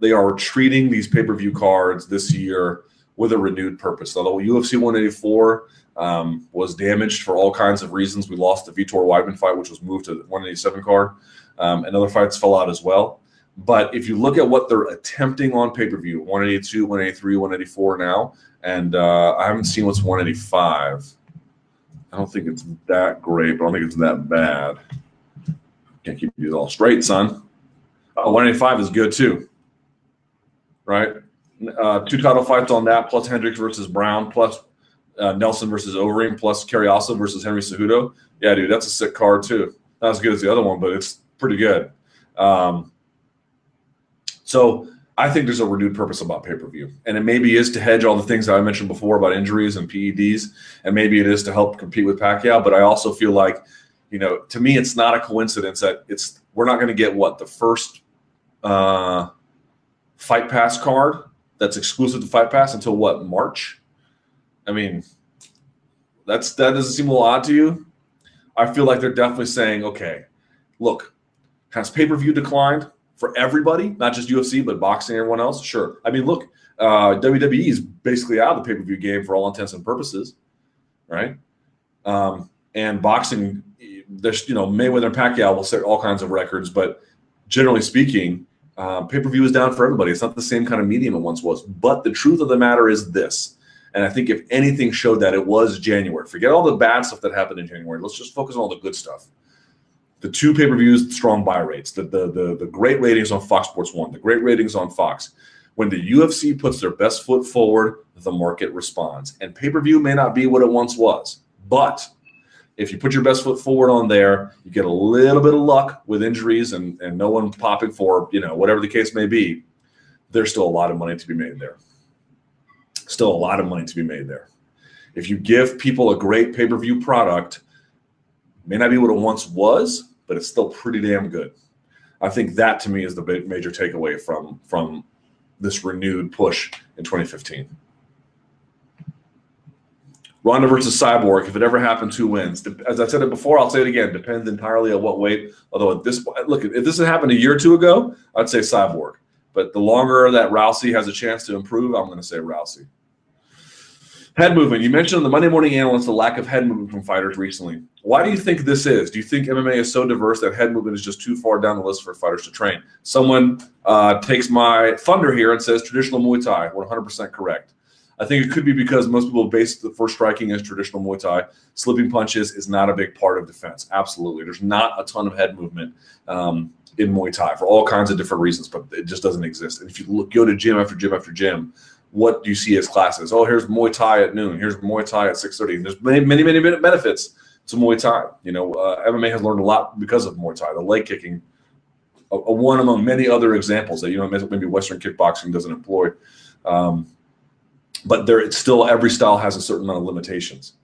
they are treating these pay per view cards this year with a renewed purpose. Although UFC 184 um, was damaged for all kinds of reasons. We lost the Vitor Weidman fight, which was moved to the 187 card, um, and other fights fell out as well. But if you look at what they're attempting on pay per view 182, 183, 184 now, and uh, I haven't seen what's 185. I don't think it's that great, but I don't think it's that bad. Can't keep these all straight, son. Uh, 185 is good too, right? Uh, two title fights on that, plus Hendricks versus Brown, plus uh, Nelson versus Overeem plus Cariaso versus Henry Cejudo. Yeah, dude, that's a sick card too. Not as good as the other one, but it's pretty good. Um, so I think there's a renewed purpose about pay per view, and it maybe is to hedge all the things that I mentioned before about injuries and PEDs, and maybe it is to help compete with Pacquiao. But I also feel like, you know, to me, it's not a coincidence that it's we're not going to get what the first uh, Fight Pass card that's exclusive to Fight Pass until what March I mean, that's that doesn't seem a little odd to you. I feel like they're definitely saying, okay, look, has pay per view declined for everybody, not just UFC, but boxing, everyone else? Sure. I mean, look, uh, WWE is basically out of the pay per view game for all intents and purposes, right? Um, and boxing, there's you know Mayweather and Pacquiao will set all kinds of records, but generally speaking, uh, pay per view is down for everybody. It's not the same kind of medium it once was. But the truth of the matter is this and I think if anything showed that it was January. Forget all the bad stuff that happened in January. Let's just focus on all the good stuff. The two pay per views, strong buy rates, the, the, the, the great ratings on Fox Sports 1, the great ratings on Fox. When the UFC puts their best foot forward, the market responds. And pay per view may not be what it once was, but if you put your best foot forward on there, you get a little bit of luck with injuries and, and no one popping for, you know, whatever the case may be, there's still a lot of money to be made there still a lot of money to be made there. If you give people a great pay per view product, may not be what it once was, but it's still pretty damn good. I think that to me is the major takeaway from from this renewed push in 2015. Ronda versus Cyborg. If it ever happens, who wins? As I said it before, I'll say it again. Depends entirely on what weight. Although at this point, look, if this had happened a year or two ago, I'd say Cyborg. But the longer that Rousey has a chance to improve, I'm going to say Rousey. Head movement. You mentioned on the Monday Morning Analyst the lack of head movement from fighters recently. Why do you think this is? Do you think MMA is so diverse that head movement is just too far down the list for fighters to train? Someone uh, takes my thunder here and says traditional Muay Thai. 100% correct. I think it could be because most people base the first striking as traditional Muay Thai. Slipping punches is not a big part of defense. Absolutely. There's not a ton of head movement um, in Muay Thai for all kinds of different reasons, but it just doesn't exist. And if you look, go to gym after gym after gym, what do you see as classes? Oh, here's Muay Thai at noon. Here's Muay Thai at 6.30. There's many, many, many benefits to Muay Thai. You know, uh, MMA has learned a lot because of Muay Thai. The leg kicking, a, a one among many other examples that, you know, maybe Western kickboxing doesn't employ. Um, but there it's still every style has a certain amount of limitations.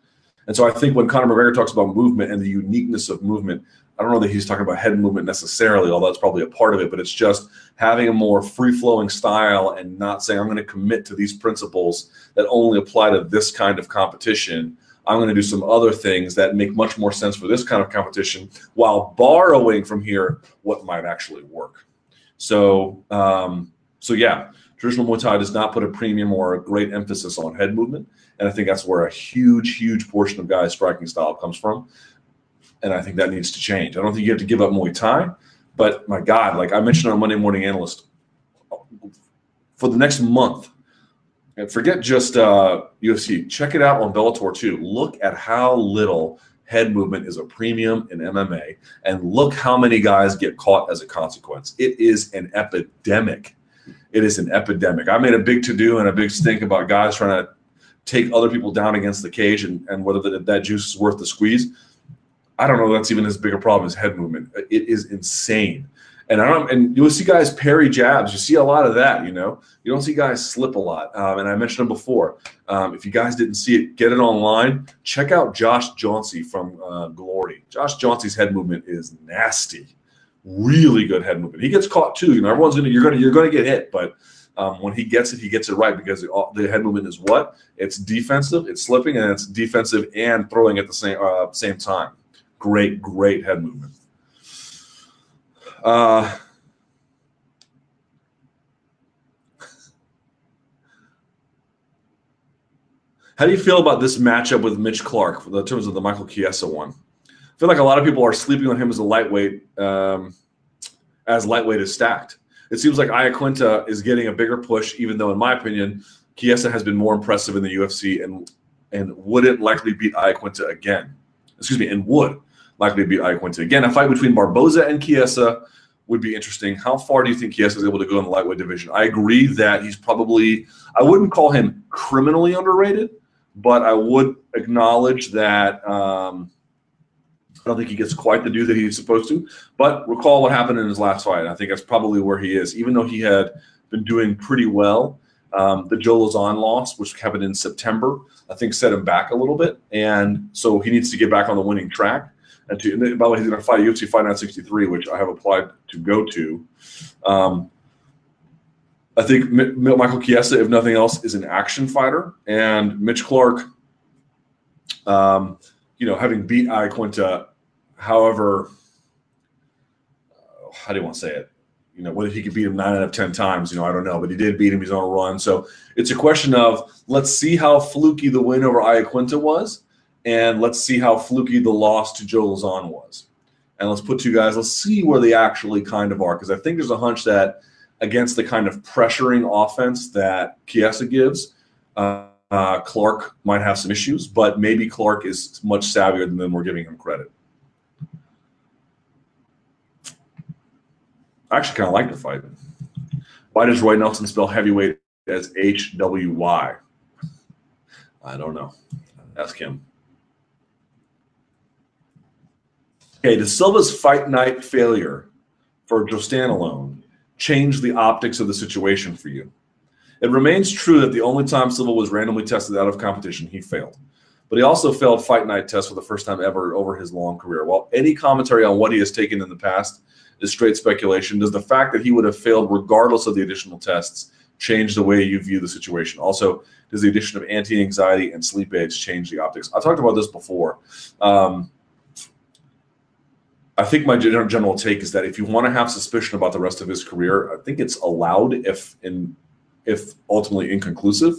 And so I think when Conor McGregor talks about movement and the uniqueness of movement, I don't know that he's talking about head movement necessarily, although that's probably a part of it, but it's just having a more free flowing style and not saying, I'm going to commit to these principles that only apply to this kind of competition. I'm going to do some other things that make much more sense for this kind of competition while borrowing from here what might actually work. So, um, so yeah, Traditional Muay Thai does not put a premium or a great emphasis on head movement. And I think that's where a huge, huge portion of guys' striking style comes from. And I think that needs to change. I don't think you have to give up Muay Thai, but my God, like I mentioned on Monday Morning Analyst, for the next month, and forget just uh, UFC, check it out on Bellator too. Look at how little head movement is a premium in MMA, and look how many guys get caught as a consequence. It is an epidemic it is an epidemic. I made a big to do and a big stink about guys trying to take other people down against the cage and, and whether the, that juice is worth the squeeze. I don't know that's even as big a problem as head movement. It is insane. And I don't, and you'll see guys parry jabs. You see a lot of that, you know. You don't see guys slip a lot. Um, and I mentioned them before. Um, if you guys didn't see it, get it online. Check out Josh Jauncey from uh, Glory. Josh Jauncey's head movement is nasty really good head movement. He gets caught too. You know, everyone's gonna you're gonna you're gonna get hit, but um, when he gets it, he gets it right because the, the, head movement is what it's defensive, it's slipping, and it's defensive and throwing at the same uh, same time. Great, great head movement. Uh, how do you feel about this matchup with Mitch Clarke in terms of the Michael Chiesa one? I feel like a lot of people are sleeping on him as a lightweight, um, as lightweight is stacked. It seems like Iaquinta is getting a bigger push, even though, in my opinion, Chiesa has been more impressive in the UFC and and wouldn't likely beat Iaquinta again. Excuse me, and would likely to beat Iaquinta again. A fight between Barboza and Chiesa would be interesting. How far do you think Chiesa is able to go in the lightweight division? I agree that he's probably. I wouldn't call him criminally underrated, but I would acknowledge that. Um, I don't think he gets quite the due that he's supposed to. But recall what happened in his last fight. I think that's probably where he is. Even though he had been doing pretty well, um, the Joe Lauzon loss, which happened in September, I think set him back a little bit. And so he needs to get back on the winning track. And, to, and by the way, he's going to fight UFC Fight Night 63, which I have applied to go to. Um, I think M- Michael Chiesa, if nothing else, is an action fighter. And Mitch Clarke, um, you know, having beat Iaquinta However, how do you want to say it? You know, whether he could beat him nine out of 10 times, you know, I don't know, but he did beat him. He's on a run. So it's a question of let's see how fluky the win over Iaquinta was, and let's see how fluky the loss to Joe Lauzon was. And let's put two guys, let's see where they actually kind of are. Because I think there's a hunch that against the kind of pressuring offense that Chiesa gives, uh, uh, Clarke might have some issues, but maybe Clarke is much savvier than we're giving him credit. I actually kind of like the fight. Why does Roy Nelson spell heavyweight as H W Y? I don't know. Ask him. Okay, does Silva's fight night failure for Joe Standalone change the optics of the situation for you? It remains true that the only time Silva was randomly tested out of competition, he failed. But he also failed fight night tests for the first time ever over his long career. While any commentary on what he has taken in the past is straight speculation. Does the fact that he would have failed regardless of the additional tests change the way you view the situation? Also, does the addition of anti-anxiety and sleep aids change the optics? I talked about this before. Um, I think my general take is that if you want to have suspicion about the rest of his career, I think it's allowed if in if ultimately inconclusive.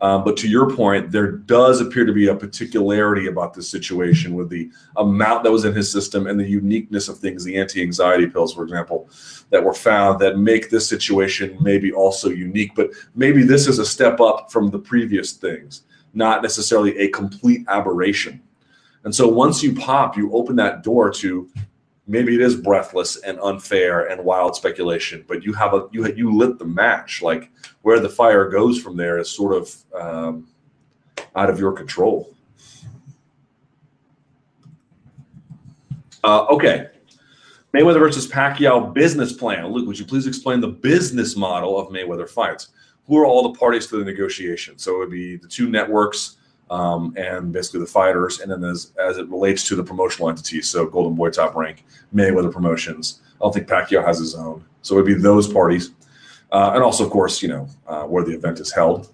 Um, but to your point, there does appear to be a particularity about this situation with the amount that was in his system and the uniqueness of things, the anti anxiety pills, for example, that were found that make this situation maybe also unique. But maybe this is a step up from the previous things, not necessarily a complete aberration. And so once you pop, you open that door to maybe it is breathless and unfair and wild speculation, but you have a you you lit the match. Like where the fire goes from there is sort of um, out of your control. Uh, okay, Mayweather versus Pacquiao business plan. Luke, would you please explain the business model of Mayweather fights? Who are all the parties to the negotiation? So it would be the two networks um, and basically the fighters, and then as, as it relates to the promotional entities, so Golden Boy, Top Rank, Mayweather Promotions. I don't think Pacquiao has his own, so it would be those parties, uh, and also, of course, you know uh, where the event is held.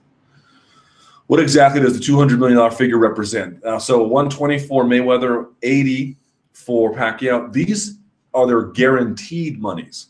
What exactly does the two hundred million dollar figure represent? Uh, so one twenty for Mayweather, eighty for Pacquiao. These are their guaranteed monies.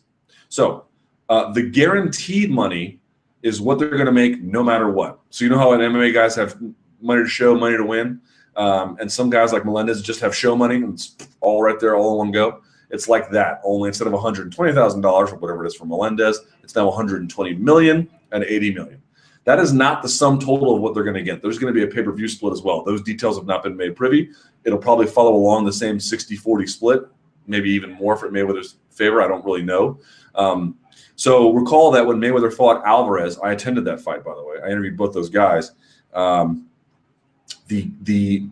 So uh, the guaranteed money is what they're going to make no matter what. So you know how an MMA guys have money to show, money to win. Um, and some guys like Melendez just have show money and it's all right there, all in one go. It's like that. Only instead of $120,000 or whatever it is for Melendez, it's now 120 million and 80 million. That is not the sum total of what they're going to get. There's going to be a pay per view split as well. Those details have not been made privy. It'll probably follow along the same 60 40 split, maybe even more for Mayweather's favor. I don't really know. Um, so recall that when Mayweather fought Alvarez, I attended that fight, by the way. I interviewed both those guys. Um, the the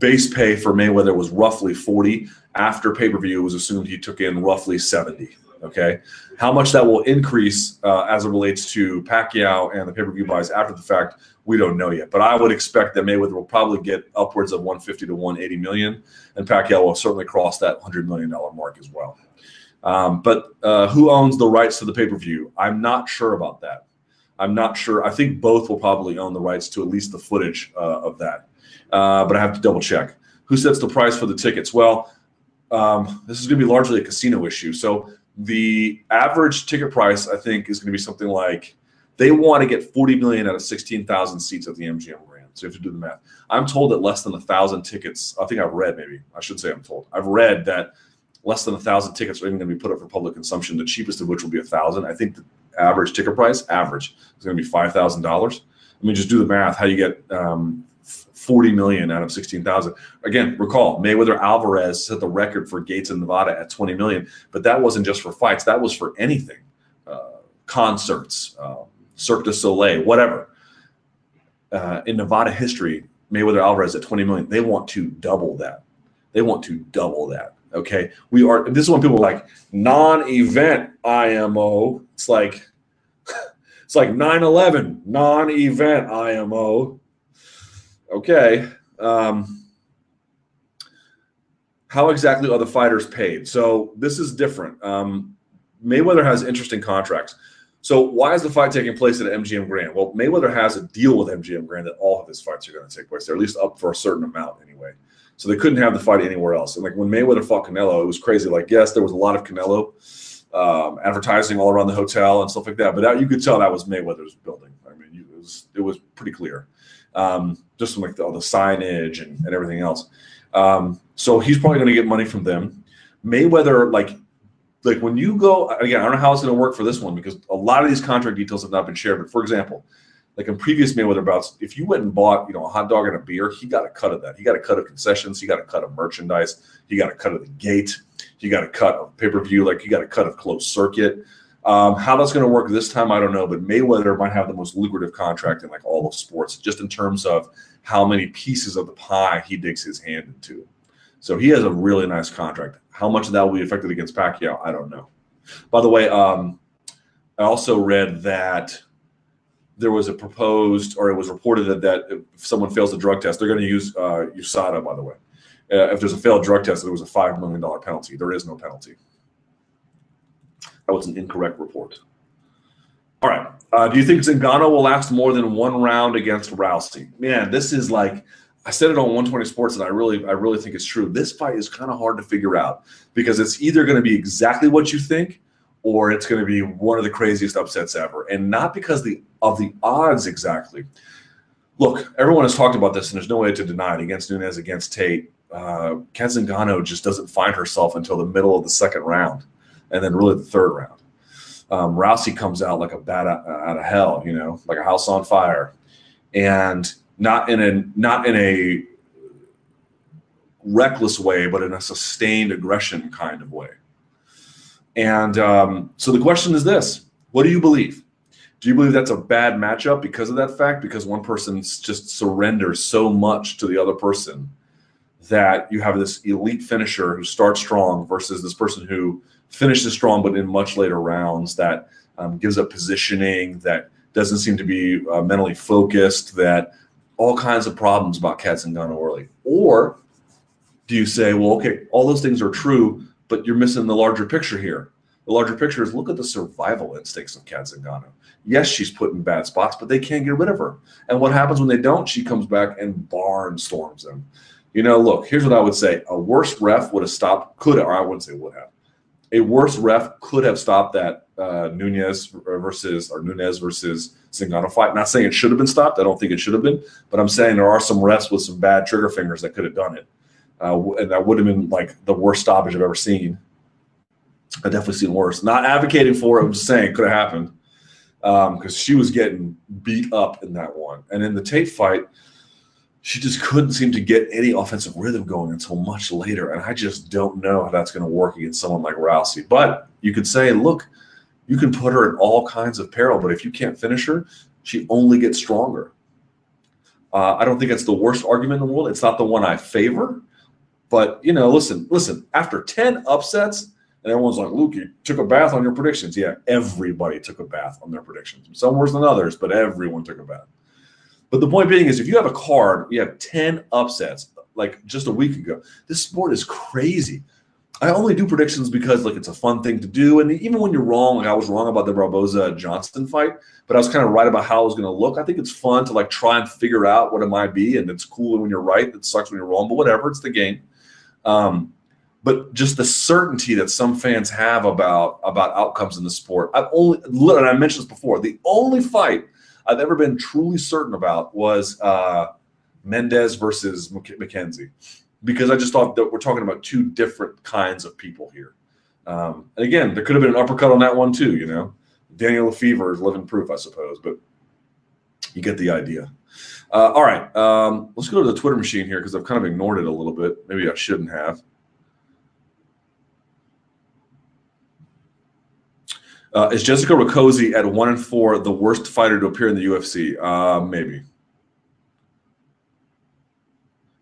base pay for Mayweather was roughly 40. After pay per view, it was assumed he took in roughly 70. Okay, how much that will increase uh, as it relates to Pacquiao and the pay per view buys after the fact, we don't know yet. But I would expect that Mayweather will probably get upwards of 150 to 180 million, and Pacquiao will certainly cross that 100 million dollar mark as well. Um, but uh, who owns the rights to the pay per view? I'm not sure about that. I'm not sure. I think both will probably own the rights to at least the footage uh, of that uh, but I have to double check. Who sets the price for the tickets? Well, um, this is going to be largely a casino issue. So the average ticket price, I think, is going to be something like they want to get 40 million out of 16,000 seats at the MGM Grand. So you have to do the math. I'm told that less than a thousand tickets. I think I've read maybe I should say I'm told. I've read that less than a thousand tickets are even going to be put up for public consumption. The cheapest of which will be a thousand. I think the average ticket price, average, is going to be five thousand dollars. I mean, just do the math. How you get um, 40 million out of 16,000. Again, recall Mayweather Alvarez set the record for Gates in Nevada at 20 million, but that wasn't just for fights, that was for anything uh, concerts, uh, Cirque du Soleil, whatever. Uh, in Nevada history, Mayweather Alvarez at 20 million, they want to double that. They want to double that. Okay. We are, this is when people are like non event IMO. It's like, it's like 9 11, non event IMO okay, um, how exactly are the fighters paid? So this is different. Um, Mayweather has interesting contracts. So why is the fight taking place at MGM Grand? Well, Mayweather has a deal with MGM Grand that all of his fights are going to take place. They're at least up for a certain amount anyway. So they couldn't have the fight anywhere else. And like when Mayweather fought Canelo, it was crazy. Like yes, there was a lot of Canelo um, advertising all around the hotel and stuff like that, but that, you could tell that was Mayweather's building. I mean, it was it was pretty clear um, just like the, all the signage and, and everything else. Um, so he's probably going to get money from them. Mayweather, like, like when you go again, I don't know how it's going to work for this one because a lot of these contract details have not been shared. But for example, like in previous Mayweather bouts, if you went and bought, you know, a hot dog and a beer, he got a cut of that. He got a cut of concessions. He got a cut of merchandise. He got a cut of the gate. He got a cut of pay per view. Like he got a cut of closed circuit. Um, how that's going to work this time, I don't know. But Mayweather might have the most lucrative contract in like all of sports, just in terms of how many pieces of the pie he digs his hand into. So he has a really nice contract. How much of that will be affected against Pacquiao, I don't know. By the way, um, I also read that there was a proposed, or it was reported that, that if someone fails a drug test, they're going to use uh, USADA. By the way, uh, if there's a failed drug test, there was a five million dollar penalty. There is no penalty. That was an incorrect report. All right. Uh, do you think Zingano will last more than one round against Rousey? Man, this is like I said it on 120 Sports, and I really, I really think it's true. This fight is kind of hard to figure out because it's either going to be exactly what you think, or it's going to be one of the craziest upsets ever, and not because the of the odds exactly. Look, everyone has talked about this, and there's no way to deny it. Against Nunes, against Tate, uh, Cat Zingano just doesn't find herself until the middle of the second round, and then really the third round. Um, Rousey comes out like a bat out, out of hell, you know, like a house on fire, and not in a not in a reckless way, but in a sustained aggression kind of way. And um, so the question is this: What do you believe? Do you believe that's a bad matchup because of that fact? Because one person just surrenders so much to the other person that you have this elite finisher who starts strong versus this person who finishes strong but in much later rounds that um, gives up positioning that doesn't seem to be uh, mentally focused that all kinds of problems about Cat Zingano early or do you say well okay all those things are true but you're missing the larger picture here the larger picture is look at the survival instincts of Cat Zingano. Yes, she's put in bad spots, but they can't get rid of her. And what happens when they don't? She comes back and barnstorms them. You know, look, here's what I would say. A worse ref would have stopped, could have, or I wouldn't say would have. A worse ref could have stopped that uh, Nunes versus or Nunez versus Zingano fight. Not saying it should have been stopped. I don't think it should have been, but I'm saying there are some refs with some bad trigger fingers that could have done it, uh, and that would have been like the worst stoppage I've ever seen. I definitely seen worse. Not advocating for it. I'm just saying it could have happened because um, she was getting beat up in that one, and in the Tate fight she just couldn't seem to get any offensive rhythm going until much later. And I just don't know how that's going to work against someone like Rousey. But you could say, look, you can put her in all kinds of peril, but if you can't finish her, she only gets stronger. Uh, I don't think it's the worst argument in the world. It's not the one I favor. But, you know, listen, listen, after 10 upsets, and everyone's like, Luke, you took a bath on your predictions. Yeah, everybody took a bath on their predictions. Some worse than others, but everyone took a bath. But the point being is, if you have a card, you have 10 upsets like just a week ago. This sport is crazy. I only do predictions because like it's a fun thing to do. And even when you're wrong, like I was wrong about the Barboza Johnson fight, but I was kind of right about how it was going to look. I think it's fun to like try and figure out what it might be. And it's cool when you're right. It sucks when you're wrong, but whatever, it's the game. Um, but just the certainty that some fans have about about outcomes in the sport. I've only and I mentioned this before. The only fight I've ever been truly certain about was uh, Mendes versus McKenzie, because I just thought that we're talking about two different kinds of people here. Um, and again, there could have been an uppercut on that one too. You know, Daniel Lefevre is living proof, I suppose, but you get the idea. Uh, all right, um, let's go to the Twitter machine here because I've kind of ignored it a little bit. Maybe I shouldn't have. Uh, is Jessica Rakoczy at one and four the worst fighter to appear in the UFC? Uh, maybe.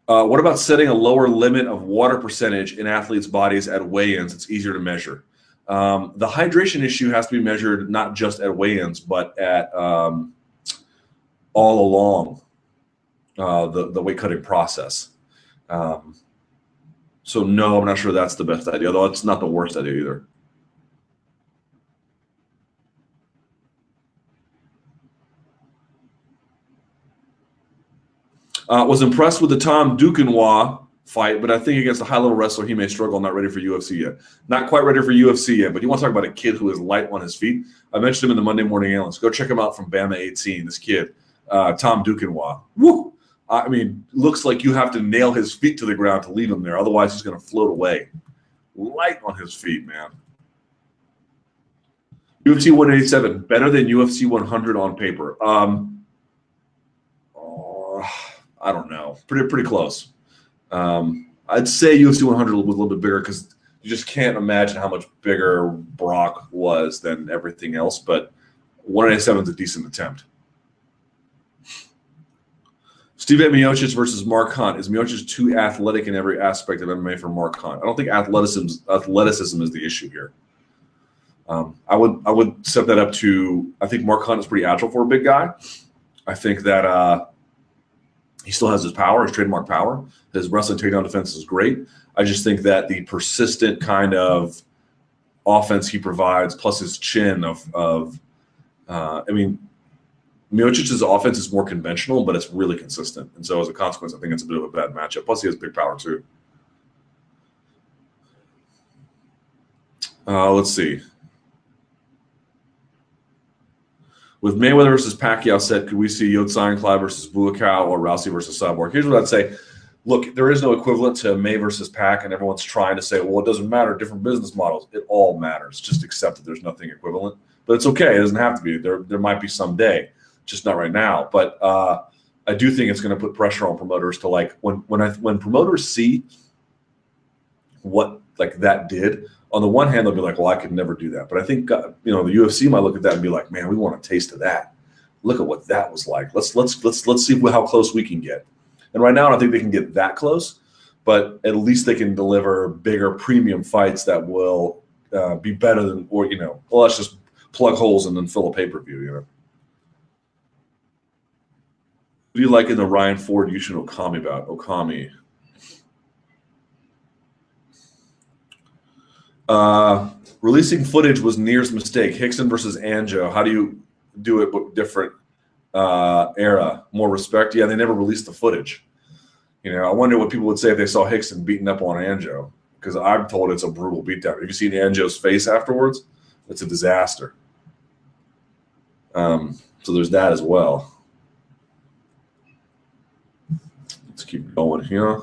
Uh, what about setting a lower limit of water percentage in athletes' bodies at weigh-ins? It's easier to measure. Um, the hydration issue has to be measured not just at weigh-ins, but at um, all along uh, the the weight cutting process. Um, so no, I'm not sure that's the best idea. Although it's not the worst idea either. Uh, was impressed with the Tom Duquesnoy fight, but I think against a high level wrestler, he may struggle. Not ready for UFC yet. Not quite ready for UFC yet. But you want to talk about a kid who is light on his feet? I mentioned him in the Monday Morning Analyst. Go check him out from BAMMA 18. This kid, uh, Tom Duquesnoy. Woo! I mean, looks like you have to nail his feet to the ground to leave him there. Otherwise, he's going to float away. Light on his feet, man. UFC 187 better than UFC 100 on paper. Um, I don't know, pretty pretty close. Um, I'd say UFC 100 was a little bit bigger because you just can't imagine how much bigger Brock was than everything else. But 187 is a decent attempt. Stipe Miocic versus Mark Hunt. Is Miocic too athletic in every aspect of MMA for Mark Hunt? I don't think athleticism athleticism is the issue here. Um, I would I would set that up to I think Mark Hunt is pretty agile for a big guy. I think that uh, he still has his power, his trademark power. His wrestling takedown defense is great. I just think that the persistent kind of offense he provides, plus his chin of of Uh, I mean, Miocic's offense is more conventional, but it's really consistent. And so as a consequence, I think it's a bit of a bad matchup. Plus, he has big power too. Uh, let's see. With Mayweather versus Pacquiao said, could we see Ironclad versus Buakaw or Rousey versus Cyborg? Here's what I'd say. Look, there is no equivalent to May versus Pac, and everyone's trying to say, well, it doesn't matter, different business models. It all matters. Just accept that there's nothing equivalent. But it's okay. It doesn't have to be. There, there might be someday, just not right now. But uh, I do think it's going to put pressure on promoters to like when when I when promoters see what like that did on the one hand, they'll be like, well, I could never do that. But I think, uh, you know, the UFC might look at that and be like, man, we want a taste of that. Look at what that was like. Let's, let's, let's, let's see how close we can get. And right now, I don't think they can get that close, but at least they can deliver bigger premium fights that will uh, be better than, or, you know, well, let's just plug holes and then fill a pay-per-view, you know. What do you like in the Ryan Ford Yushin Okami about? Okami. Uh, releasing footage was Neer's mistake. Rickson versus Anjo. How do you do it but different uh, era? More respect? Yeah, they never released the footage. You know, I wonder what people would say if they saw Rickson beating up on Anjo because I'm told it's a brutal beatdown. Have you seen Anjo's face afterwards? It's a disaster. Um, so there's that as well. Let's keep going here.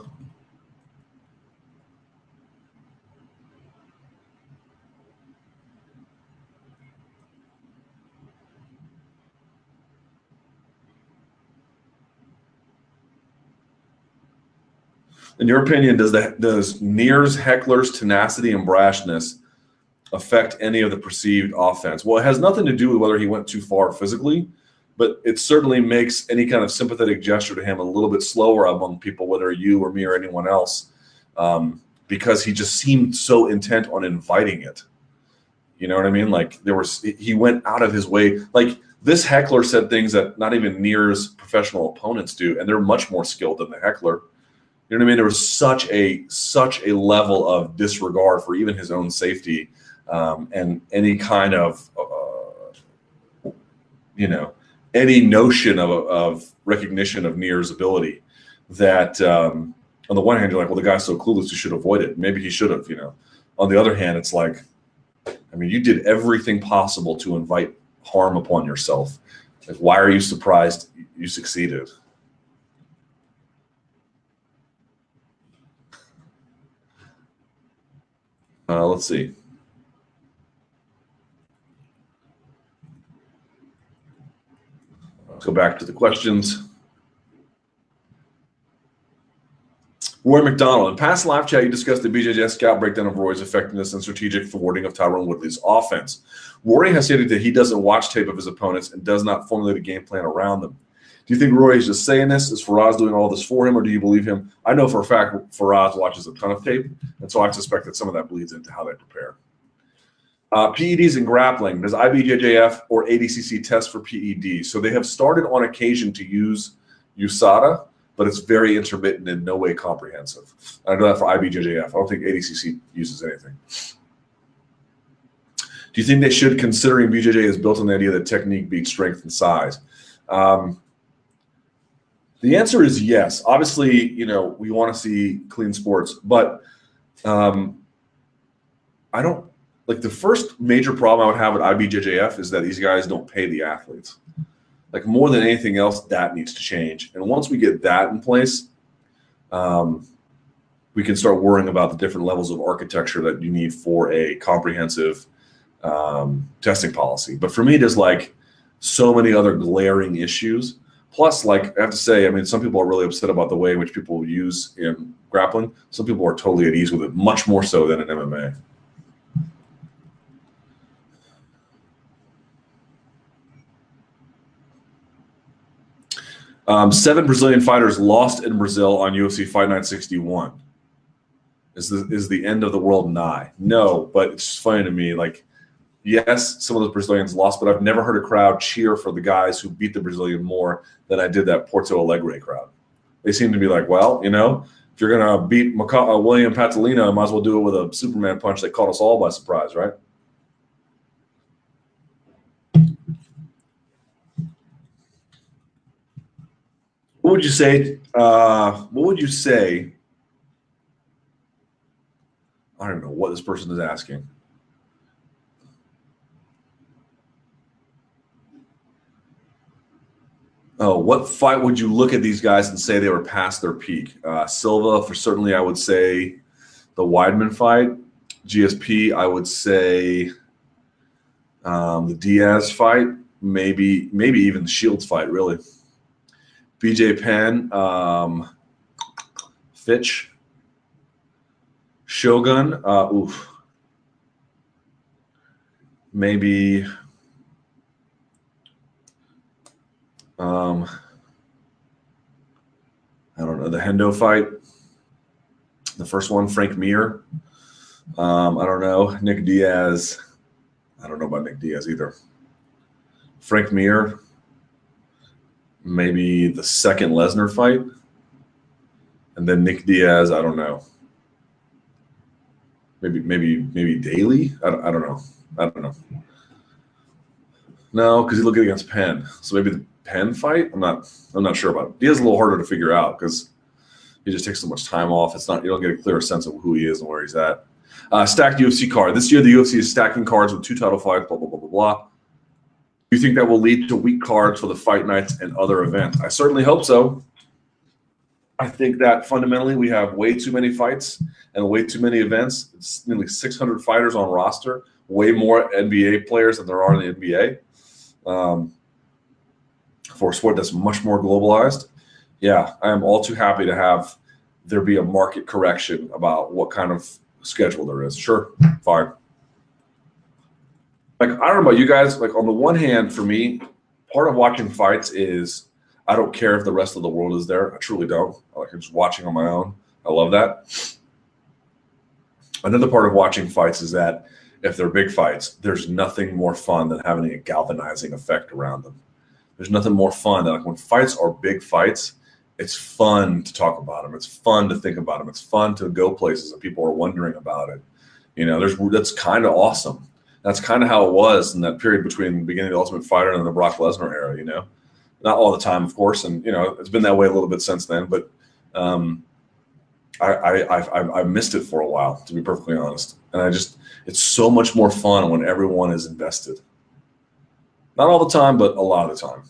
In your opinion, does the does Neer's heckler's tenacity and brashness affect any of the perceived offense? Well, it has nothing to do with whether he went too far physically, but it certainly makes any kind of sympathetic gesture to him a little bit slower among people, whether you or me or anyone else, um, because he just seemed so intent on inviting it. You know what I mean? Like there was, he went out of his way. Like this heckler said things that not even Neer's professional opponents do, and they're much more skilled than the heckler. You know what I mean? There was such a such a level of disregard for even his own safety um, and any kind of uh, you know any notion of, of recognition of Neer's ability that um, on the one hand you're like, well, the guy's so clueless, you should avoid it. Maybe he should have, you know. On the other hand, it's like, I mean, you did everything possible to invite harm upon yourself. Like, why are you surprised you succeeded? Uh, let's see. Let's go back to the questions. Rory MacDonald. In past live chat, you discussed the BJJ scout breakdown of Rory's effectiveness and strategic thwarting of Tyron Woodley's offense. Rory has stated that he doesn't watch tape of his opponents and does not formulate a game plan around them. Do you think Rory is just saying this? Is Firas doing all this for him, or do you believe him? I know for a fact Firas watches a ton of tape, and so I suspect that some of that bleeds into how they prepare. Uh, PEDs and grappling. Does IBJJF or ADCC test for PEDs? So they have started on occasion to use USADA, but it's very intermittent and no way comprehensive. I know that for IBJJF. I don't think ADCC uses anything. Do you think they should, considering BJJ is built on the idea that technique beats strength and size? Um, the answer is yes. Obviously, you know, we want to see clean sports, but um, I don't like the first major problem I would have with IBJJF is that these guys don't pay the athletes. Like more than anything else, that needs to change. And once we get that in place, um, we can start worrying about the different levels of architecture that you need for a comprehensive um, testing policy. But for me, there's like so many other glaring issues Plus, like I have to say, I mean, some people are really upset about the way in which people use in grappling. Some people are totally at ease with it, much more so than in MMA. Um, seven Brazilian fighters lost in Brazil on UFC Fight Night 61. Is the is the end of the world nigh? No, but it's funny to me. Like Yes, some of those Brazilians lost, but I've never heard a crowd cheer for the guys who beat the Brazilian more than I did that Porto Alegre crowd. They seem to be like, well, you know, if you're going to beat Maca- uh, William Patolino, might as well do it with a Superman punch that caught us all by surprise, right? What would you say? Uh, what would you say? I don't even know what this person is asking. Oh, what fight would you look at these guys and say they were past their peak? Uh, Silva, for certainly, I would say the Weidman fight. GSP, I would say um, the Diaz fight, maybe maybe even the Shields fight, really. BJ Penn, um, Fitch, Shogun, uh, oof. Maybe um, I don't know, the Hendo fight. The first one, Frank Mir. Um, I don't know. Nick Diaz. I don't know about Nick Diaz either. Frank Mir. Maybe the second Lesnar fight. And then Nick Diaz, I don't know. Maybe, maybe, maybe Daley. I don't, I don't know. I don't know. No, because he looked against Penn. So maybe the Penn fight. I'm not. I'm not sure about. It. Diaz is a little harder to figure out because he just takes so much time off. It's not. You don't get a clear sense of who he is and where he's at. Uh, stacked UFC card. This year, the UFC is stacking cards with two title fights. Blah blah blah blah blah. Do you think that will lead to weak cards for the fight nights and other events? I certainly hope so. I think that fundamentally we have way too many fights and way too many events. It's nearly 600 fighters on roster, way more NBA players than there are in the NBA. Um, for sport that's much more globalized, yeah, I am all too happy to have there be a market correction about what kind of schedule there is. Sure, fine. Like I don't know about you guys. Like on the one hand, for me, part of watching fights is I don't care if the rest of the world is there. I truly don't. I like just watching on my own. I love that. Another part of watching fights is that if they're big fights, there's nothing more fun than having a galvanizing effect around them. There's nothing more fun than like when fights are big fights. It's fun to talk about them. It's fun to think about them. It's fun to go places and people are wondering about it. You know, there's that's kind of awesome. That's kind of how it was in that period between the beginning of the Ultimate Fighter and the Brock Lesnar era. You know, not all the time, of course, and you know it's been that way a little bit since then. But um, I, I I I missed it for a while, to be perfectly honest. And I just it's so much more fun when everyone is invested. Not all the time, but a lot of the time.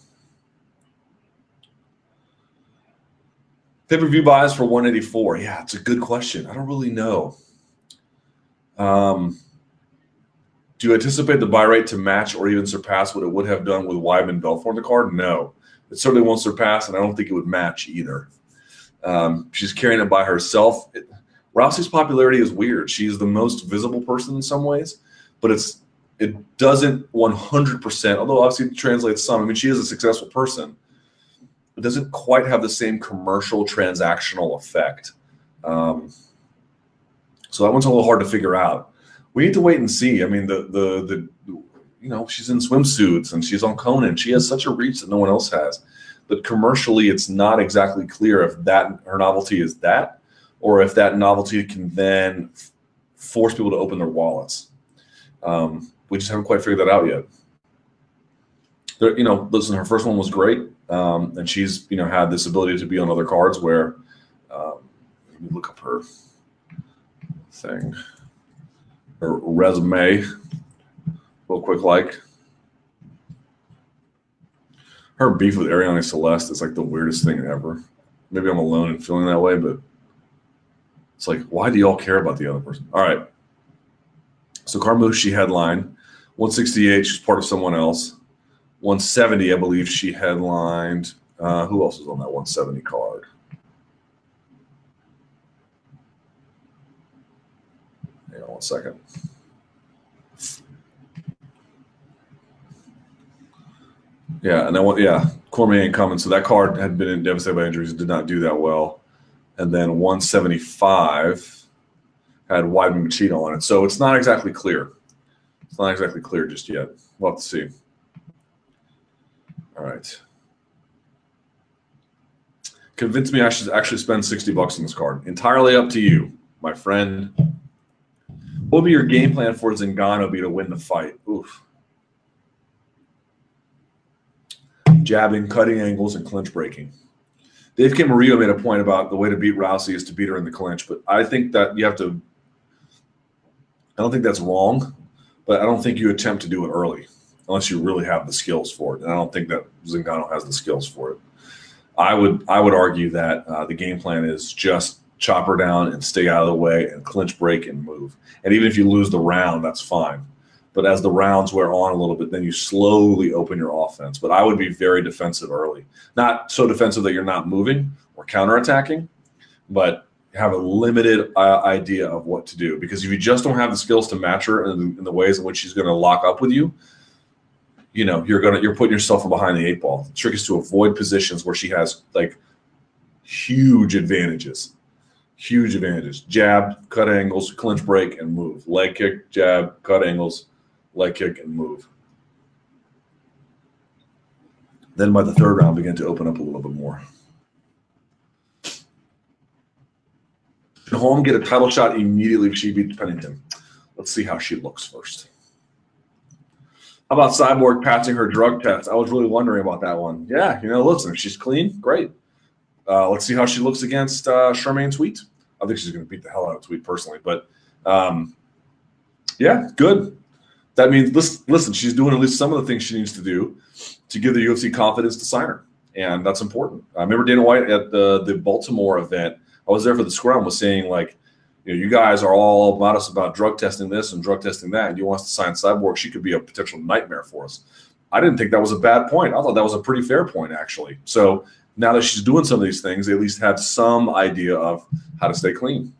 Pay per view buys for 184. Yeah, it's a good question. I don't really know. Um, do you anticipate the buy rate to match or even surpass what it would have done with Weidman Belfort on the card? No, it certainly won't surpass, and I don't think it would match either. Um, she's carrying it by herself. It, Rousey's popularity is weird. She's the most visible person in some ways, but it's it doesn't 100%, although obviously it translates some. I mean, she is a successful person. It doesn't quite have the same commercial transactional effect. Um, so that one's a little hard to figure out. We need to wait and see. I mean, the the the you know she's in swimsuits and she's on Conan. She has such a reach that no one else has. But commercially, it's not exactly clear if that her novelty is that, or if that novelty can then force people to open their wallets. Um, we just haven't quite figured that out yet. There, you know, listen, her first one was great, um, and she's you know had this ability to be on other cards where. Um, let me look up her thing, her resume, real quick. Like her beef with Arianny Celeste is like the weirdest thing ever. Maybe I'm alone in feeling that way, but it's like, why do y'all care about the other person? All right. So Carmouche, she headlined 168. She's part of someone else. 170, I believe she headlined. Uh, who else was on that 170 card? Hang on one second. Yeah, and then what? Yeah, Cormier ain't coming. So that card had been devastated by injuries, and did not do that well. And then 175 had Weidman Machida on it. So it's not exactly clear. It's not exactly clear just yet. We'll have to see. All right. Convince me I should actually spend 60 bucks on this card. Entirely up to you, my friend. What would be your game plan for Zingano be to win the fight? Oof. Jabbing, cutting angles, and clinch breaking. Dave Camarillo made a point about the way to beat Rousey is to beat her in the clinch, but I think that you have to. I don't think that's wrong, but I don't think you attempt to do it early unless you really have the skills for it. And I don't think that Zingano has the skills for it. I would I would argue that uh, the game plan is just chop her down and stay out of the way and clinch break and move. And even if you lose the round, that's fine. But as the rounds wear on a little bit, then you slowly open your offense. But I would be very defensive early. Not so defensive that you're not moving or counterattacking, but have a limited uh, idea of what to do. Because if you just don't have the skills to match her in, in the ways in which she's going to lock up with you, you know you're gonna you're putting yourself behind the eight ball. The trick is to avoid positions where she has like huge advantages huge advantages. Jab, cut angles, clinch break, and move. Leg kick, jab, cut angles, leg kick, and move. Then by the third round, begin to open up a little bit more. Holm get a title shot immediately if she beats Pennington. Let's see how she looks first. How about Cyborg passing her drug test? I was really wondering about that one. Yeah, you know, listen, if she's clean, great. Uh, let's see how she looks against uh, Charmaine Tweet. I think she's going to beat the hell out of Tweet personally, but um, yeah, good. That means listen, listen, she's doing at least some of the things she needs to do to give the UFC confidence to sign her, and that's important. I remember Dana White at the the Baltimore event. I was there for the scrum. Was saying like, you know, you guys are all modest about drug testing this and drug testing that, and you want us to sign Cyborg. She could be a potential nightmare for us. I didn't think that was a bad point. I thought that was a pretty fair point, actually. So now that she's doing some of these things, they at least have some idea of how to stay clean.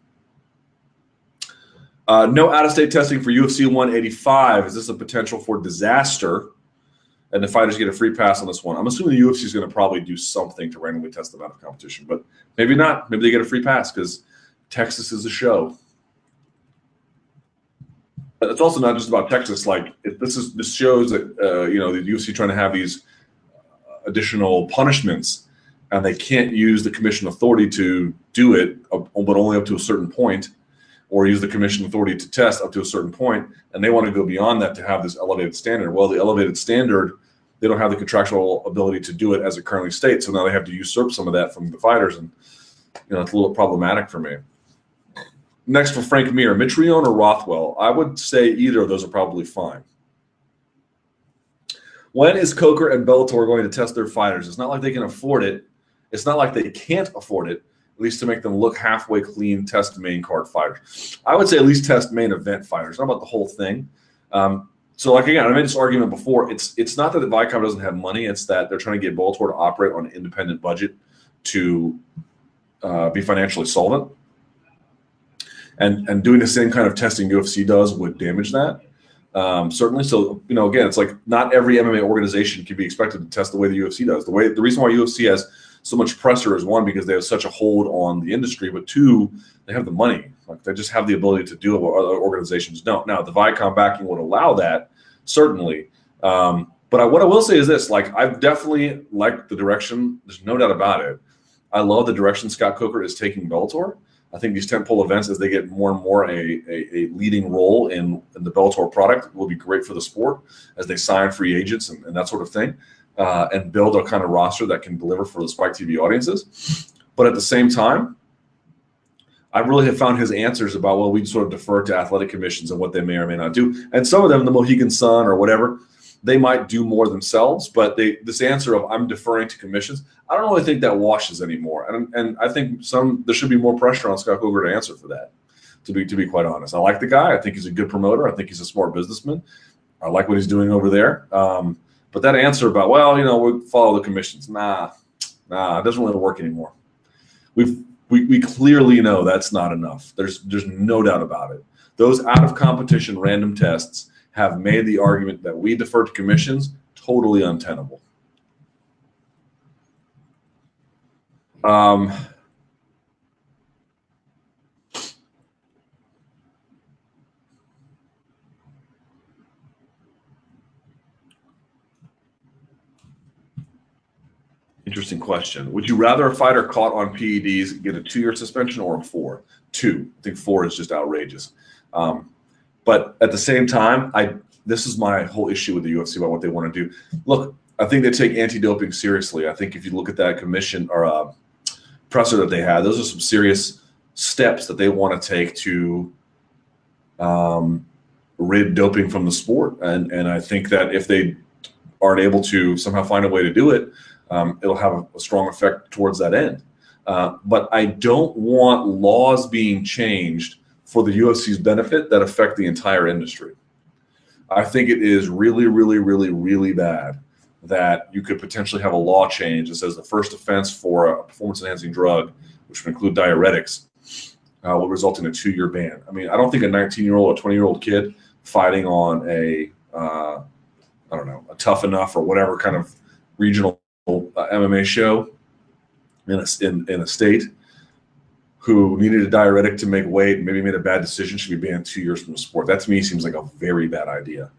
Uh, no out of state testing for UFC 185. Is this a potential for disaster? And the fighters get a free pass on this one. I'm assuming the UFC is going to probably do something to randomly test them out of competition, but maybe not. Maybe they get a free pass because Texas is a show. But it's also not just about Texas. Like this is this shows that uh, you know the UFC trying to have these additional punishments and they can't use the commission authority to do it, uh, but only up to a certain point, or use the commission authority to test up to a certain point, and they want to go beyond that to have this elevated standard. Well, the elevated standard, they don't have the contractual ability to do it as it currently states, so now they have to usurp some of that from the fighters, and you know it's a little problematic for me. Next for Frank Mir, Mitrione or Rothwell, I would say either of those are probably fine. When is Coker and Bellator going to test their fighters? It's not like they can afford it it's not like they can't afford it, at least to make them look halfway clean, test main card fighters. I would say at least test main event fighters, not about the whole thing. Um, so, like again, I made this argument before. It's it's not that the Viacom doesn't have money; it's that they're trying to get Bellator to operate on an independent budget to uh, be financially solvent. And and doing the same kind of testing UFC does would damage that. Um, certainly. So, you know, again, it's like not every MMA organization can be expected to test the way the UFC does. The way the reason why UFC has so much pressure is one because they have such a hold on the industry, but two, they have the money. Like they just have the ability to do what other organizations don't. Now, the Viacom backing would allow that, certainly. Um, but I, what I will say is this: like I've definitely liked the direction. There's no doubt about it. I love the direction Scott Coker is taking Bellator. I think these tentpole events, as they get more and more a, a, a leading role in, in, the Bellator product, will be great for the sport as they sign free agents and, and that sort of thing uh, and build a kind of roster that can deliver for the Spike TV audiences. But at the same time, I really have found his answers about well, we sort of defer to athletic commissions and what they may or may not do. And some of them, the Mohegan Sun or whatever, they might do more themselves. But they this answer of I'm deferring to commissions, I don't really think that washes anymore. And and I think some there should be more pressure on Scott Coker to answer for that. To be to be quite honest, I like the guy. I think he's a good promoter. I think he's a smart businessman. I like what he's doing over there. Um, but that answer about, well, you know, we follow the commissions, nah, nah, it doesn't really work anymore. We've we, we clearly know that's not enough. There's there's no doubt about it. Those out of competition random tests have made the argument that we defer to commissions totally untenable. Um, Interesting question. Would you rather a fighter caught on PEDs get a two-year suspension or a four? Two. I think four is just outrageous. Um, but at the same time, I this is my whole issue with the UFC about what they want to do. Look, I think they take anti-doping seriously. I think if you look at that commission or uh, presser that they had. Those are some serious steps that they want to take to um, rid doping from the sport. And and I think that if they aren't able to somehow find a way to do it, um, it'll have a, strong effect towards that end. Uh, but I don't want laws being changed for the UFC's benefit that affect the entire industry. I think it is really, really, really, really bad that you could potentially have a law change that says the first offense for a performance enhancing drug, which would include diuretics, uh, will result in a two year ban. I mean, I don't think a 19 year old or 20 year old kid fighting on a, uh, I don't know, a tough enough or whatever kind of regional uh, MMA show in a, in, in a state who needed a diuretic to make weight, maybe made a bad decision, should be banned two years from the sport. That to me seems like a very bad idea.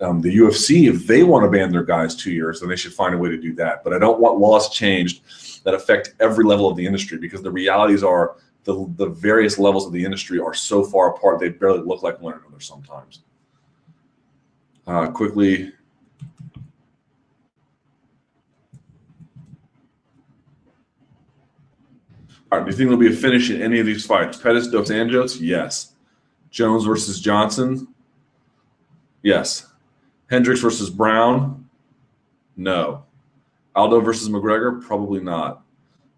Um, the UFC, if they want to ban their guys two years, then they should find a way to do that. But I don't want laws changed that affect every level of the industry because the realities are the, the various levels of the industry are so far apart they barely look like one another sometimes. Uh, quickly, All right, do you think there'll be a finish in any of these fights? Pettis, Dos Anjos? Yes. Jones versus Johnson? Yes. Hendricks versus Brown? No. Aldo versus McGregor? Probably not.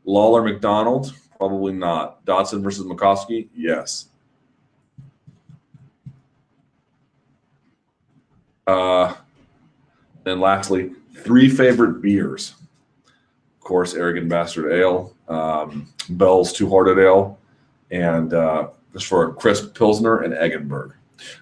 Lawler MacDonald? Probably not. Dodson versus Makovsky? Yes. Uh, and lastly, three favorite beers. Of course, Arrogant Bastard Ale, um, Bell's Two Hearted Ale, and uh, just for a crisp Pilsner and Eggenberg.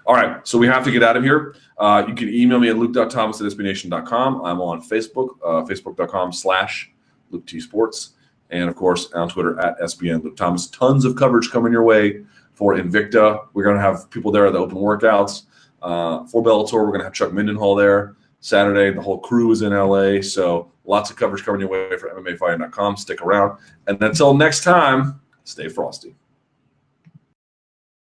All right, so we have to get out of here. Uh, you can email me at luke.thomas at sbnation.com. I'm on Facebook, uh, facebook.com slash Luke T Sports, and of course on Twitter at SBN Luke Thomas. Tons of coverage coming your way for Invicta. We're going to have people there at the open workouts. Uh, for Bellator, we're going to have Chuck Mindenhall there. Saturday, the whole crew is in LA. So lots of coverage coming your way for MMAfighting.com. Stick around. And until next time, stay frosty.